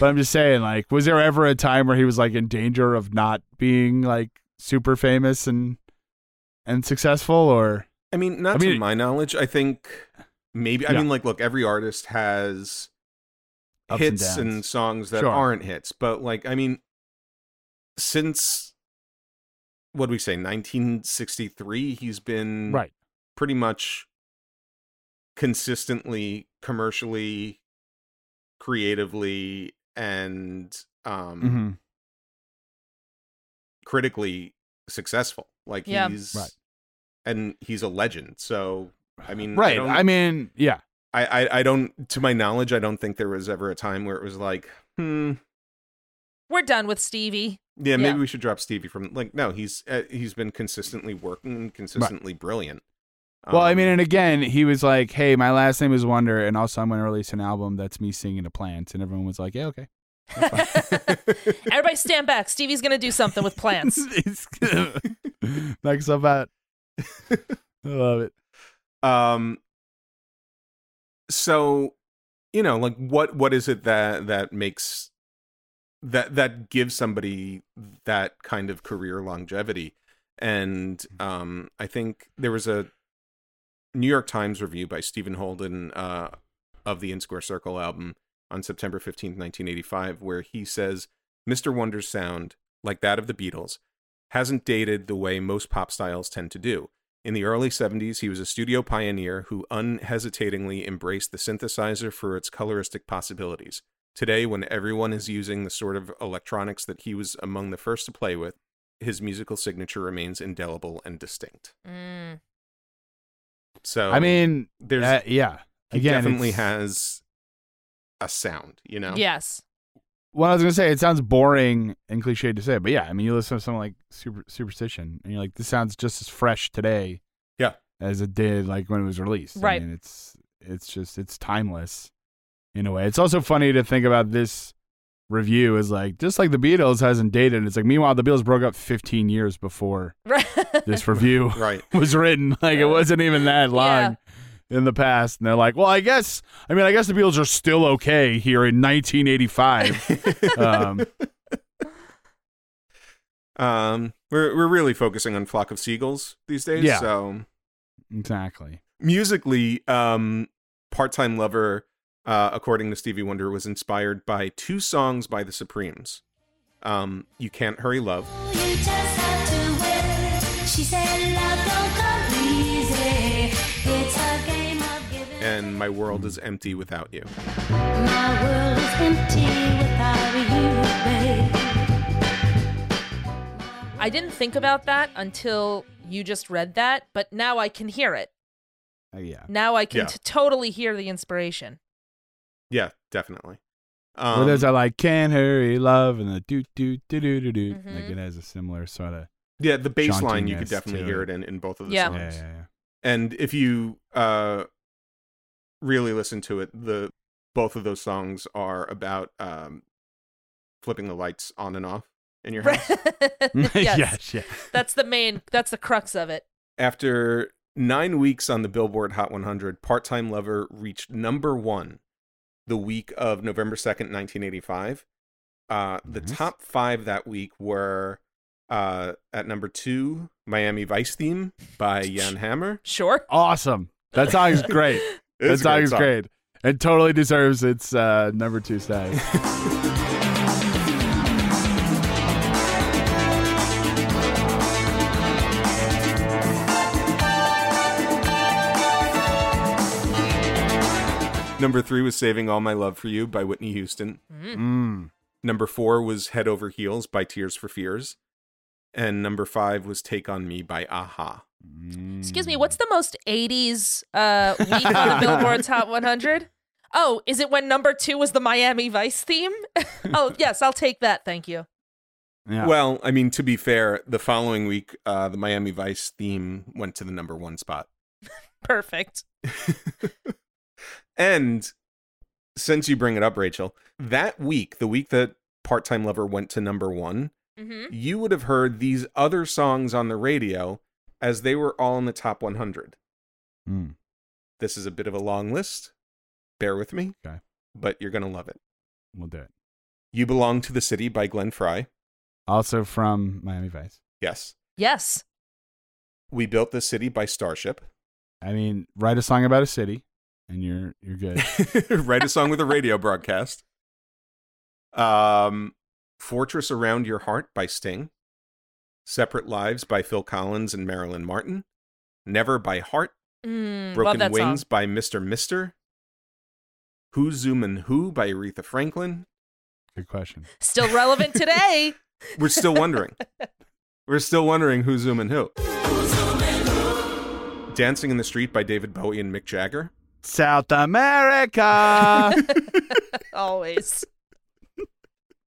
But I'm just saying, like, was there ever a time where he was like in danger of not being like super famous and and successful, or I mean, not I mean- to my knowledge. I think maybe, I Yeah. mean, like, look, every artist has Ups hits and, downs. songs that Sure. aren't hits. But, like, I mean, since what do we say, 1963, he's been right? pretty much consistently commercially creatively and um hmm critically successful like Yeah. he's Right. And he's a legend so i [SIGHS] mean Right. don't- I, mean, yeah. I, I i don't to my knowledge i don't think there was ever a time where it was like hmm We're done with Stevie. yeah maybe Yeah. we should drop stevie from like no he's uh, he's been consistently working and consistently brilliant Well, I mean, Um, and again, he was like, "Hey, my last name is Wonder, and also I'm going to release an album that's me singing to plants," and everyone was like, "Yeah, okay." [LAUGHS] Everybody stand back. Stevie's going to do something with [LAUGHS] plants. It's gonna [LAUGHS] knock stuff out. [LAUGHS] I love it. um so you know like what what is it that that makes that that gives somebody that kind of career longevity and um i think there was a new york times review by stephen holden uh of the In Square Circle album on September 15th, 1985, where he says, Mr. Wonder's sound, like that of the Beatles, hasn't dated the way most pop styles tend to do. In the early 70s, he was a studio pioneer who unhesitatingly embraced the synthesizer for its coloristic possibilities. Today, when everyone is using the sort of electronics that he was among the first to play with, his musical signature remains indelible and distinct. Mm. So, I mean, there's uh, yeah. he definitely it's- has a sound, you know? Yes. Well, I was gonna say it sounds boring and cliched to say, but yeah, I mean, you listen to something like Super Superstition, and you're like, this sounds just as fresh today, Yeah. as it did like when it was released. Right. I mean, it's it's just it's timeless in a way. It's also funny to think about this review as like just like the Beatles hasn't dated. It's like meanwhile the Beatles broke up 15 years before Right. [LAUGHS] this review Right. [LAUGHS] was written. Like it wasn't even that long Yeah. In the past. And they're like, well, I guess, I mean, I guess the Beatles are still okay here in 1985. [LAUGHS] um, um, we're we're really focusing on Flock of Seagulls these days. Yeah. So exactly. musically, um, Part Time Lover, uh, according to Stevie Wonder, was inspired by two songs by the Supremes. Um, you Can't Hurry Love, and My World is Empty Without You. My world is empty without you, babe. I didn't think about that until you just read that, but now I can hear it. Uh, yeah. Now I can Yeah. t- totally hear the inspiration. Yeah, definitely. Where Um, there's a like, can't hurry, love, and the do do do do do do. Like Mhm. it has a similar sort of. yeah, the bass line you could definitely hear it. it in, in both of the Yeah. Yeah, songs. yeah, yeah. And if you uh, really listen to it, the both of those songs are about um, flipping the lights on and off in your house. [LAUGHS] [LAUGHS] yes. yes, yeah. That's the main that's the crux of it. After nine weeks on the Billboard Hot 100, Part Time Lover reached number one the week of November 2nd, 1985. Uh, the Nice. top five that week were uh, at number two, Miami Vice Theme by [LAUGHS] Jan Hammer. Sure. Awesome. That song is great. That It's a song great is great. It totally deserves its uh, number two status. [LAUGHS] Number three was Saving All My Love for You by Whitney Houston. mm. Number four was Head Over Heels by Tears for Fears. And number five was Take On Me by a-ha. Excuse me, what's the most 80s uh, week on the Billboard's Hot 100? Oh, is it when number two was the Miami Vice theme? [LAUGHS] oh, yes, I'll take that. Thank you. Yeah. Well, I mean, to be fair, the following week, uh, the Miami Vice theme went to the number one spot. [LAUGHS] Perfect. [LAUGHS] and since you bring it up, Rachel, that week, the week that Part Time Lover went to number one, hmm you would have heard these other songs on the radio as they were all in the top 100. Mm. This is a bit of a long list. Bear with me. Okay. But you're going to love it. We'll do it. You Belong to the City by Glenn Frey. Also from Miami Vice. Yes. Yes. We Built the City by Starship. I mean, write a song about a city, and you're you're good. [LAUGHS] Write a song with a radio broadcast. Um, Fortress Around Your Heart by Sting. Separate Lives by Phil Collins and Marilyn Martin. Never by Heart. Mm, Broken Wings song. by Mr. Mister. Who's Zoomin' Who by Aretha Franklin. good question. Still relevant today. [LAUGHS] We're still wondering. We're still wondering who's Zoomin' Who. Dancing in the Street by David Bowie and Mick Jagger. South America. [LAUGHS] [LAUGHS] Always.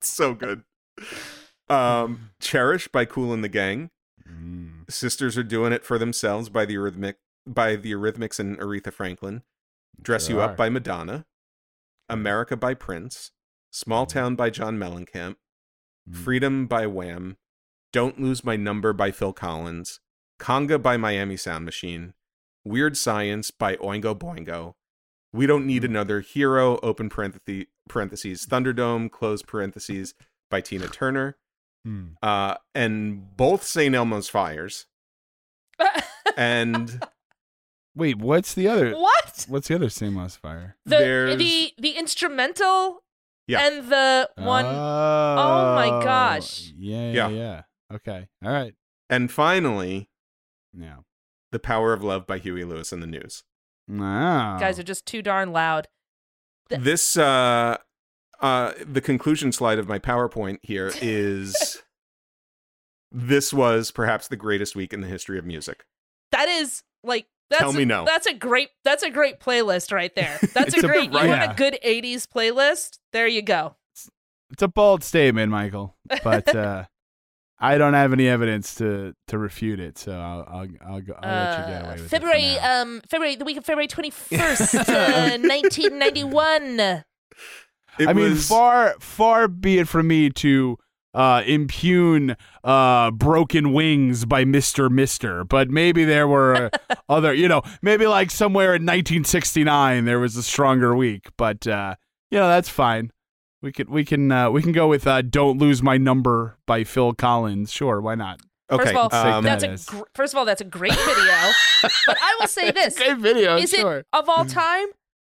So good. Um, [LAUGHS] Cherish by Kool and the Gang. Mm. Sisters are doing it for themselves by the Eurythmic by the Eurythmics and Aretha Franklin. Dress You are. Up by Madonna. America by Prince. Small Town by John Mellencamp. Mm. Freedom by Wham. Don't Lose My Number by Phil Collins. Conga by Miami Sound Machine. Weird Science by Oingo Boingo. We Don't Need Another Hero, open parentheses, parentheses Thunderdome, close parentheses, by Tina Turner. Mm. Uh, and both St. Elmo's Fires [LAUGHS] and Wait, what's the other? What? What's the other St. Elmo's Fire? The There's- the the instrumental Yeah. and the one Oh, my gosh. Yeah, Yeah. yeah, yeah. Okay. All right. And finally, Yeah. The Power of Love by Huey Lewis and the News. Wow. guys are just too darn loud. Th- This uh uh the conclusion slide of my PowerPoint here [LAUGHS] is this was perhaps the greatest week in the history of music. That is like that's Tell me a, no. That's a great that's a great playlist right there. [LAUGHS] That's It's a a- great right. you want Yeah. a good 80s playlist? There you go. It's a bold statement, Michael, but [LAUGHS] uh, I don't have any evidence to to refute it, so I'll I'll I'll, go, I'll let you get Uh, away with February it. for now. um February the week of February 21st, [LAUGHS] uh, 1991. It I mean, far far be it from me to uh, impugn uh, "Broken Wings" by Mister Mister, but maybe there were [LAUGHS] other, you know, maybe like somewhere in 1969 there was a stronger week, but uh, you know that's fine. We can we can uh, we can go with uh, "Don't Lose My Number" by Phil Collins. Sure, why not? okay. First of all, um, that's a gr- first of all that's a great video. [LAUGHS] but I will say this: Great video, is sure. it of all time?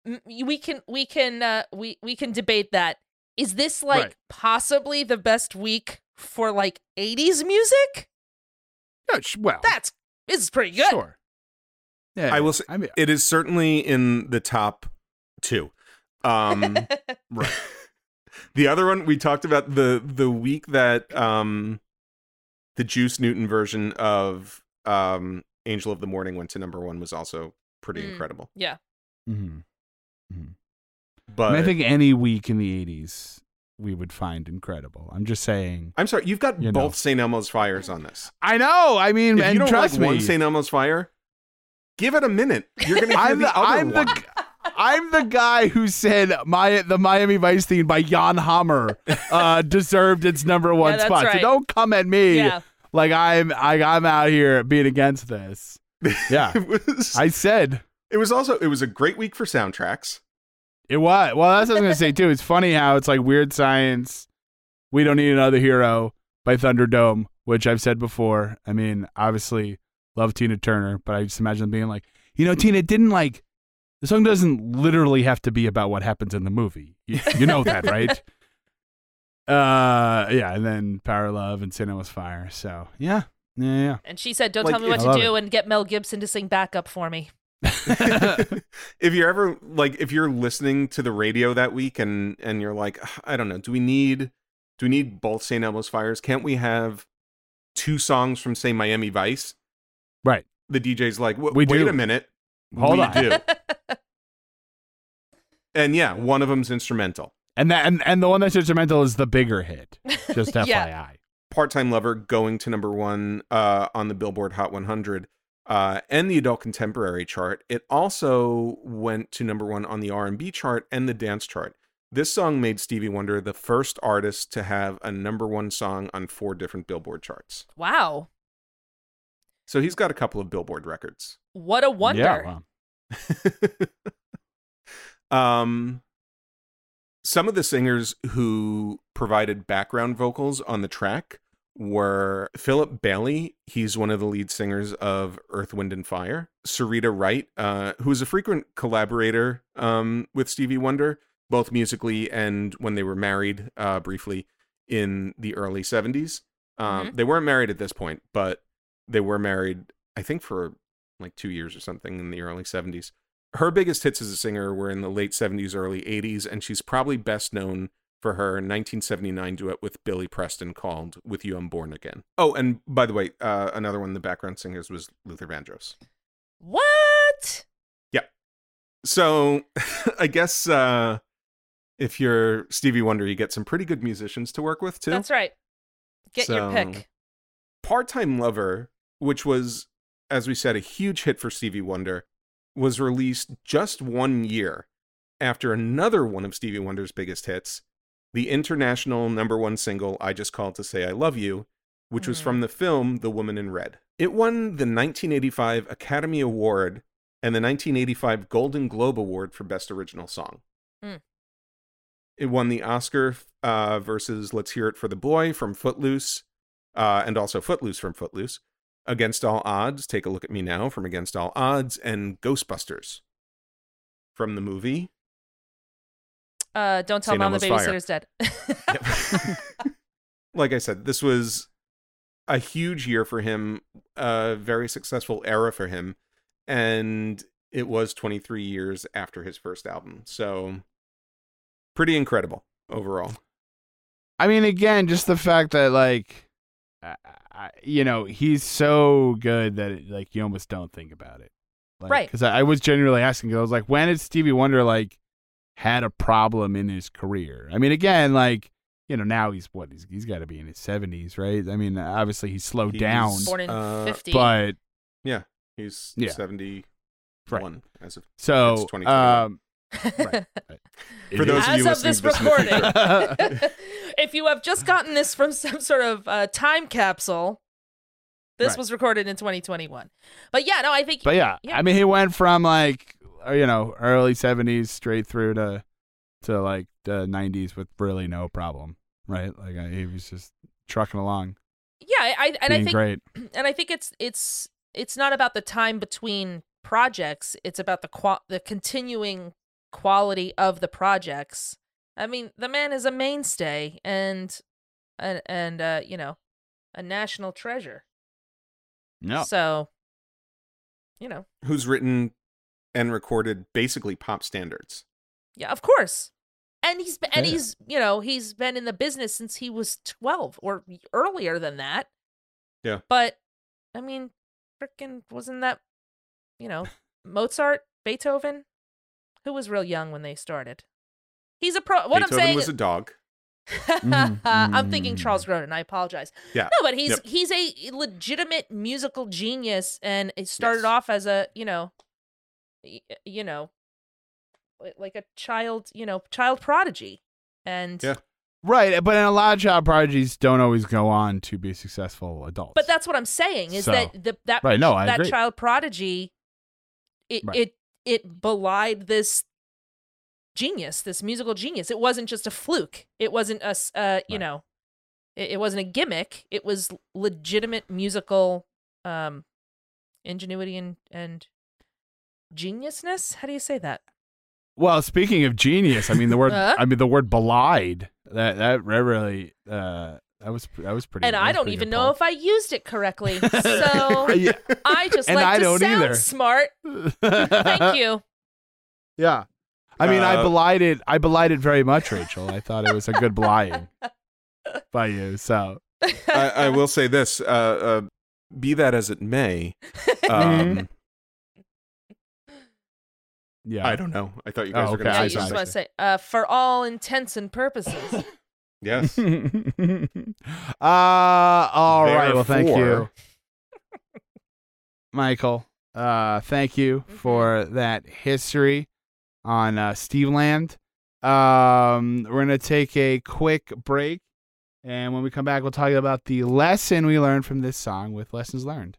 M- We can we can uh, we we can debate that. Is this like Right. possibly the best week for like 80s music? No, sh- well, That's this is pretty good. sure. Yeah, I will say- I mean, it is certainly in the top two. Um [LAUGHS] right. The other one we talked about the the week that um the Juice Newton version of um Angel of the Morning went to number one was also pretty Mm. incredible. yeah. Mm-hmm. But I think any week in the 80s we would find incredible. I'm just saying. I'm sorry, you've got You both St. Elmo's fires on this. I know. I mean, If and you don't trust like me, one St. Elmo's fire, give it a minute. You're gonna [LAUGHS] hear I'm the, the, other I'm one. the I'm the guy who said my the Miami Vice theme by Jan Hammer uh, deserved its number one Yeah, that's spot. So don't come at me Yeah. like I'm I, I'm out here being against this. [LAUGHS] Yeah, was I said it was also it was a great week for soundtracks. it was. Well, that's what I was gonna say too. It's funny how it's like weird science. We don't need another hero by Thunderdome, which I've said before. I mean, obviously love Tina Turner, but I just imagine them being like, you know, Tina didn't like the song doesn't literally have to be about what happens in the movie. You, you know that, right? [LAUGHS] Uh, yeah, and then Power of Love and Sin was Fire. So yeah, yeah, And she said, "Don't Like, tell me what I to love do and get Mel Gibson to sing backup for me." [LAUGHS] if you're ever like if you're listening to the radio that week and and you're like "Ugh, I don't know, do we need do we need both St. Elmo's fires? Can't we have two songs from say Miami Vice? right. The DJ's like, "Wa- We wait do. a minute. Hold we on. do. [LAUGHS] And yeah, one of them's instrumental. And that and, and the one that's instrumental is the bigger hit. [LAUGHS] Just FYI. Part-time Lover going to number 1 uh on the Billboard Hot 100 uh and the adult contemporary chart. It also went to number 1 on the R&B chart and the dance chart. This song made Stevie Wonder the first artist to have a number 1 song on four different Billboard charts. wow, So he's got a couple of Billboard records. what a wonder! Yeah, well, [LAUGHS] um some of the singers who provided background vocals on the track were Philip Bailey. He's one of the lead singers of Earth, Wind, and Fire. Syreeta Wright, uh, who was a frequent collaborator um, with Stevie Wonder, both musically and when they were married uh, briefly in the early 70s. Um, They weren't married at this point, but they were married, I think, for like two years or something in the early 70s. Her biggest hits as a singer were in the late 70s, early 80s, and she's probably best known for her 1979 duet with Billy Preston called With You I'm Born Again. Oh, and by the way, uh, another one of the background singers was Luther Vandross. What? Yeah. So [LAUGHS] I guess uh, if you're Stevie Wonder, you get some pretty good musicians to work with too. That's right. Get your pick. Part Time Lover, which was, as we said, a huge hit for Stevie Wonder, was released just one year after another one of Stevie Wonder's biggest hits, the international number one single, I Just Called to Say I Love You, which was Mhm. from the film The Woman in Red. It won the 1985 Academy Award and the 1985 Golden Globe Award for Best Original Song. Mm. It won the Oscar uh, versus Let's Hear It for the Boy from Footloose, uh, and also Footloose from Footloose. Against All Odds, Take a Look at Me Now from Against All Odds, and Ghostbusters from the movie. Uh, don't tell St. mom the Elmo's Fire. babysitter's dead. [LAUGHS] like I said, this was a huge year for him, a very successful era for him, and it was 23 years after his first album. So pretty incredible overall. I mean, again, just the fact that like, I, I, you know, he's so good that it, like you almost don't think about it, like, Right. Because I, I was genuinely asking, 'cause I was like, when did Stevie Wonder like had a problem in his career? I mean, again, like you know, now he's what he's he's got to be in his seventies, right? I mean, obviously he's slowed He's- down, Born in Uh, 50. but Yeah, he's Yeah. 71 Right. as of so It's 2021. um, right. For those is- of As you of this this recording, [LAUGHS] if you have just gotten this from some sort of uh, time capsule, this Right. was recorded in 2021. But yeah, no, I think. But yeah, Yeah. I mean, he went from like uh, you know early seventies straight through to to like the nineties with really no problem, right? Like he was just trucking along, yeah, I, I and I think great. [CLEARS THROAT] and I think it's it's it's not about the time between projects. It's about the qua- the continuing quality of the projects. I mean, the man is a mainstay and and and uh, you know, a national treasure. No, So, you know, who's written and recorded basically pop standards. yeah, of course. And he's been, and Yeah. he's you know he's been in the business since he was twelve or earlier than that. Yeah. But I mean, freaking wasn't that you know [LAUGHS] Mozart, Beethoven, who was real young when they started. He's a pro. What Beethoven I'm saying was a dog. [LAUGHS] I'm thinking. Charles mm-hmm. Grodin. I apologize. Yeah. No, but he's Yep. he's a legitimate musical genius, and it started Yes. off as a you know, you know, like a child, you know, child prodigy, and Yeah. right. Eh, but in a lot of child prodigies don't always go on to be successful adults. But that's what I'm saying is So- that the that Right, no, I that agree. child prodigy, it Right. it it belied this genius, this musical genius. It wasn't just a fluke. It wasn't a, uh you Right. know, it, it wasn't a gimmick. It was legitimate musical um ingenuity and and geniusness. How do you say that? well, speaking of genius, I mean the word. [LAUGHS] Uh? I mean the word belied. That that really. Uh, that was that was pretty. and that I don't even know if I used it correctly. [LAUGHS] So [LAUGHS] yeah. I just And like I to don't sound either. smart. Thank [LAUGHS] you. Yeah. I mean, I Uh, belied it. I belied it very much, Rachel. I thought it was a good belying by you. So I, I will say this: uh, uh, be that as it may, um, yeah, I don't know. I thought you guys Oh, were going okay. to Yeah, say you just want to say, uh, for all intents and purposes. Yes. [LAUGHS] uh, all right. Well, thank you, [LAUGHS] Michael. Uh, thank you Mhm. for that history on uh, Steve Land. Um, we're gonna take a quick break, and when we come back, we'll talk about the lesson we learned from this song with lessons learned.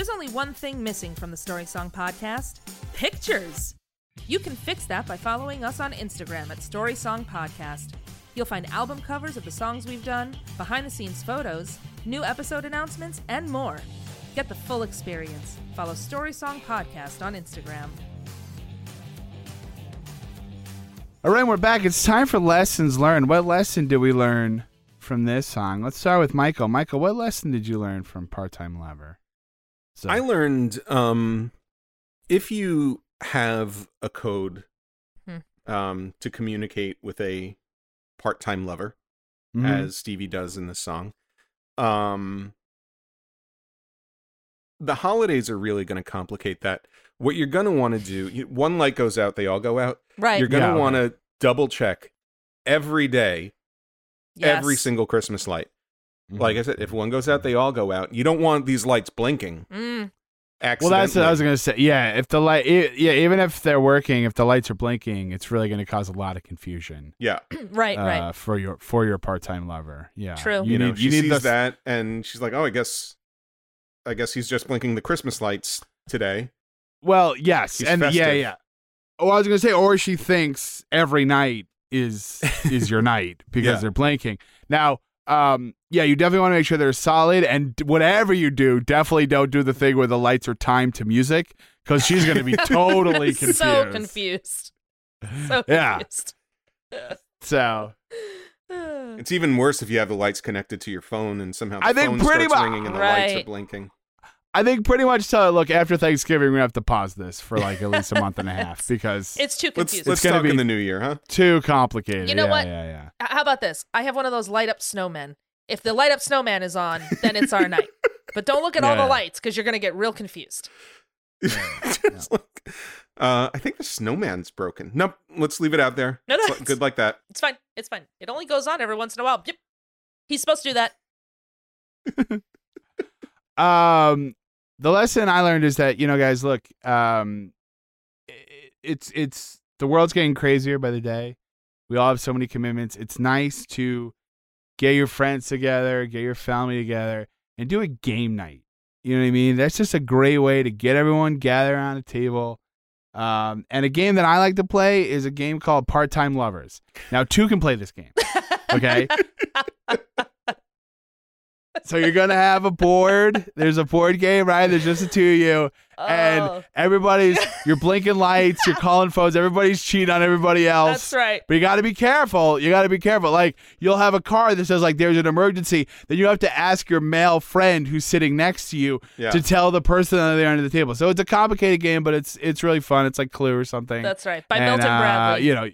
There's only one thing missing from the Story Song podcast pictures. You can fix that by following us on Instagram at Story Song Podcast. You'll find album covers of the songs we've done, behind the scenes photos, new episode announcements, and more. Get the full experience. Follow Story Song Podcast on Instagram. All right, we're back. It's time for lessons learned. What lesson did we learn from this song? Let's start with Michael. Michael, what lesson did you learn from Part Time Lover? So, I learned um, if you have a code Hmm. um, to communicate with a part-time lover, Mhm. as Stevie does in this song, um, the holidays are really going to complicate that. What you're going to want to do, you, one light goes out, they all go out. Right. You're going to Yeah, want to double check every day every single Christmas light. Mm-hmm. Like I said, if one goes out, they all go out. You don't want these lights blinking. Mm, Well, that's what I was gonna say. Yeah, if the light, i- yeah, even if they're working, if the lights are blinking, it's really gonna cause a lot of confusion. Yeah, [CLEARS THROAT] right, uh, right. For your for your part time lover. Yeah. True. you, know, need she you need sees the- that, and she's like, "Oh, I guess, I guess he's just blinking the Christmas lights today." Well, yes, He's and yeah, yeah. Oh, I was gonna say, or she thinks every night is is your [LAUGHS] night because Yeah. they're blinking. Now, um, yeah, you definitely want to make sure they're solid, and whatever you do, definitely don't do the thing where the lights are timed to music because she's gonna be [LAUGHS] totally confused. so confused. [LAUGHS] So Yeah. confused. So [SIGHS] It's even worse if you have the lights connected to your phone and somehow the I think phone pretty starts mu- ringing and the lights are blinking. I think pretty much tell her, look, after Thanksgiving, we're gonna have to pause this for like at least a month and a half [LAUGHS] because it's too Let's confusing. let's gonna talk be- in the new year, huh? too complicated. You know yeah, what? Yeah, yeah. How about this? I have one of those light up snowmen. If the light up snowman is on, then it's our night. [LAUGHS] But don't look at all the lights because you're going to get real confused. It's [LAUGHS] like, uh, I think the snowman's broken. Nope, let's leave it out there. No, no, It's it's- good like that. It's fine. It's fine. It only goes on every once in a while. Yep. He's supposed to do that. um the lesson i learned is that you know guys look um i- it's it's the world's getting crazier by the day. We all have so many commitments. It's nice to get your friends together get your family together and do a game night. You know what i mean? That's just a great way to get everyone gathered around a table. Um, and a game that i like to play is a game called part-time lovers. Now two can play this game okay [LAUGHS] so you're gonna have a board. There's a board game, right? There's just the two of you, Oh, and everybody's [LAUGHS] you're blinking lights, you're calling phones, everybody's cheating on everybody else. that's right. But you got to be careful. You got to be careful. Like you'll have a card that says like there's an emergency, then you have to ask your male friend who's sitting next to you Yeah. to tell the person on the other end of the table. So it's a complicated game, but it's it's really fun. It's like Clue or something. That's right. By And, Milton uh, Bradley. you know,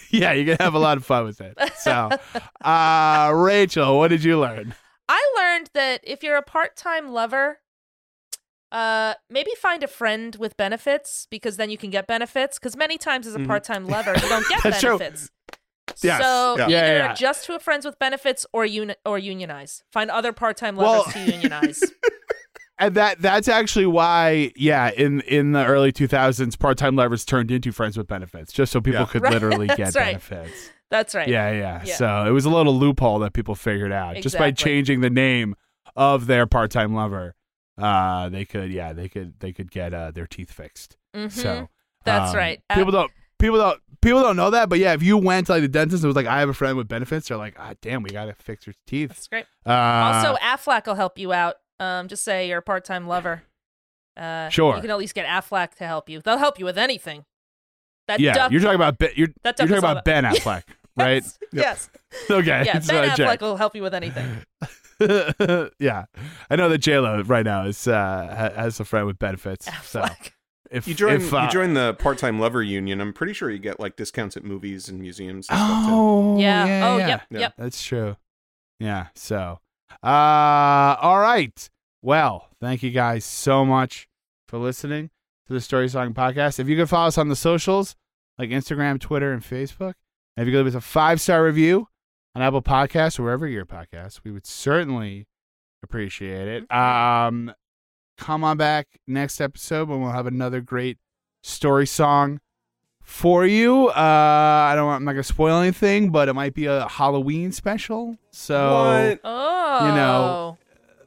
[LAUGHS] yeah, you can have a lot of fun with it. So, [LAUGHS] uh, Rachel, what did you learn? I learned that if you're a part-time lover, uh, maybe find a friend with benefits because then you can get benefits. Because many times as a Mhm. part-time lover, you don't [LAUGHS] get That's true. benefits. Yes. So Yeah. either Yeah, yeah, yeah. adjust to a friends with benefits or uni- or unionize. Find other part-time lovers Well- to unionize. [LAUGHS] And that that's actually why, yeah, in in the early 2000s, part-time lovers turned into friends with benefits, just so people Yeah. could Right, literally [LAUGHS] get right. benefits. That's right. Yeah, yeah, Yeah. So it was a little loophole that people figured out just by changing the name of their part-time lover. Uh, they could, yeah, they could they could get uh, their teeth fixed. Mhm. So That's um, right. Uh, People don't people don't people don't know that, but yeah, if you went to like the dentist and was like, I have a friend with benefits, they're like, ah, damn, we gotta fix your teeth. That's great. Uh, also, Aflac will help you out. Um, just say you're a part-time lover. Uh, Sure. You can at least get Aflac to help you. They'll help you with anything. That yeah, duck- you're talking about Ben, you're, you're talking all about Ben [LAUGHS] Affleck, [LAUGHS] right? Yes. [LAUGHS] Okay, yes. Yeah. so Ben Affleck checked. will help you with anything. [LAUGHS] yeah, I know that J Lo right now is uh, has a friend with benefits. So if You join if, uh, you join the part-time lover union. I'm pretty sure you get like discounts at movies and museums and stuff too. oh Yeah. oh, yeah. yep. Yeah. Yep. That's true. Yeah. So, uh, all right. Well, thank you guys so much for listening to the Story Song Podcast. If you could follow us on the socials like Instagram, Twitter, and Facebook, and if you could leave us a five star review on Apple Podcasts or wherever your podcast, we would certainly appreciate it. Um, come on back next episode when we'll have another great story song for you. Uh, I don't. I'm not gonna spoil anything, but it might be a Halloween special. So What? Oh. know,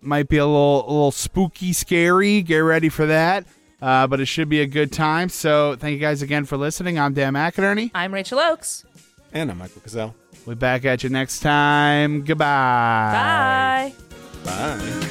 might be a little, a little spooky, scary. Get ready for that. Uh, but it should be a good time. So thank you guys again for listening. I'm Dan McInerney. I'm Rachel Oakes. And I'm Michael Cazell. We'll be back at you next time. Goodbye. Bye. Bye.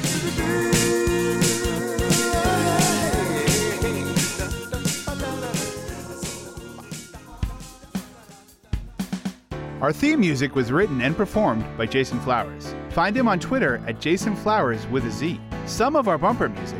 Our theme music was written and performed by Jason Flowers. Find him on Twitter at Jason Flowers with a Z. Some of our bumper music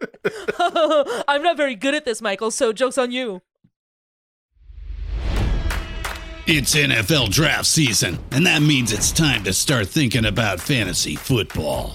[LAUGHS] I'm not very good at this, Michael, so joke's on you. It's NFL draft season, and that means it's time to start thinking about fantasy football.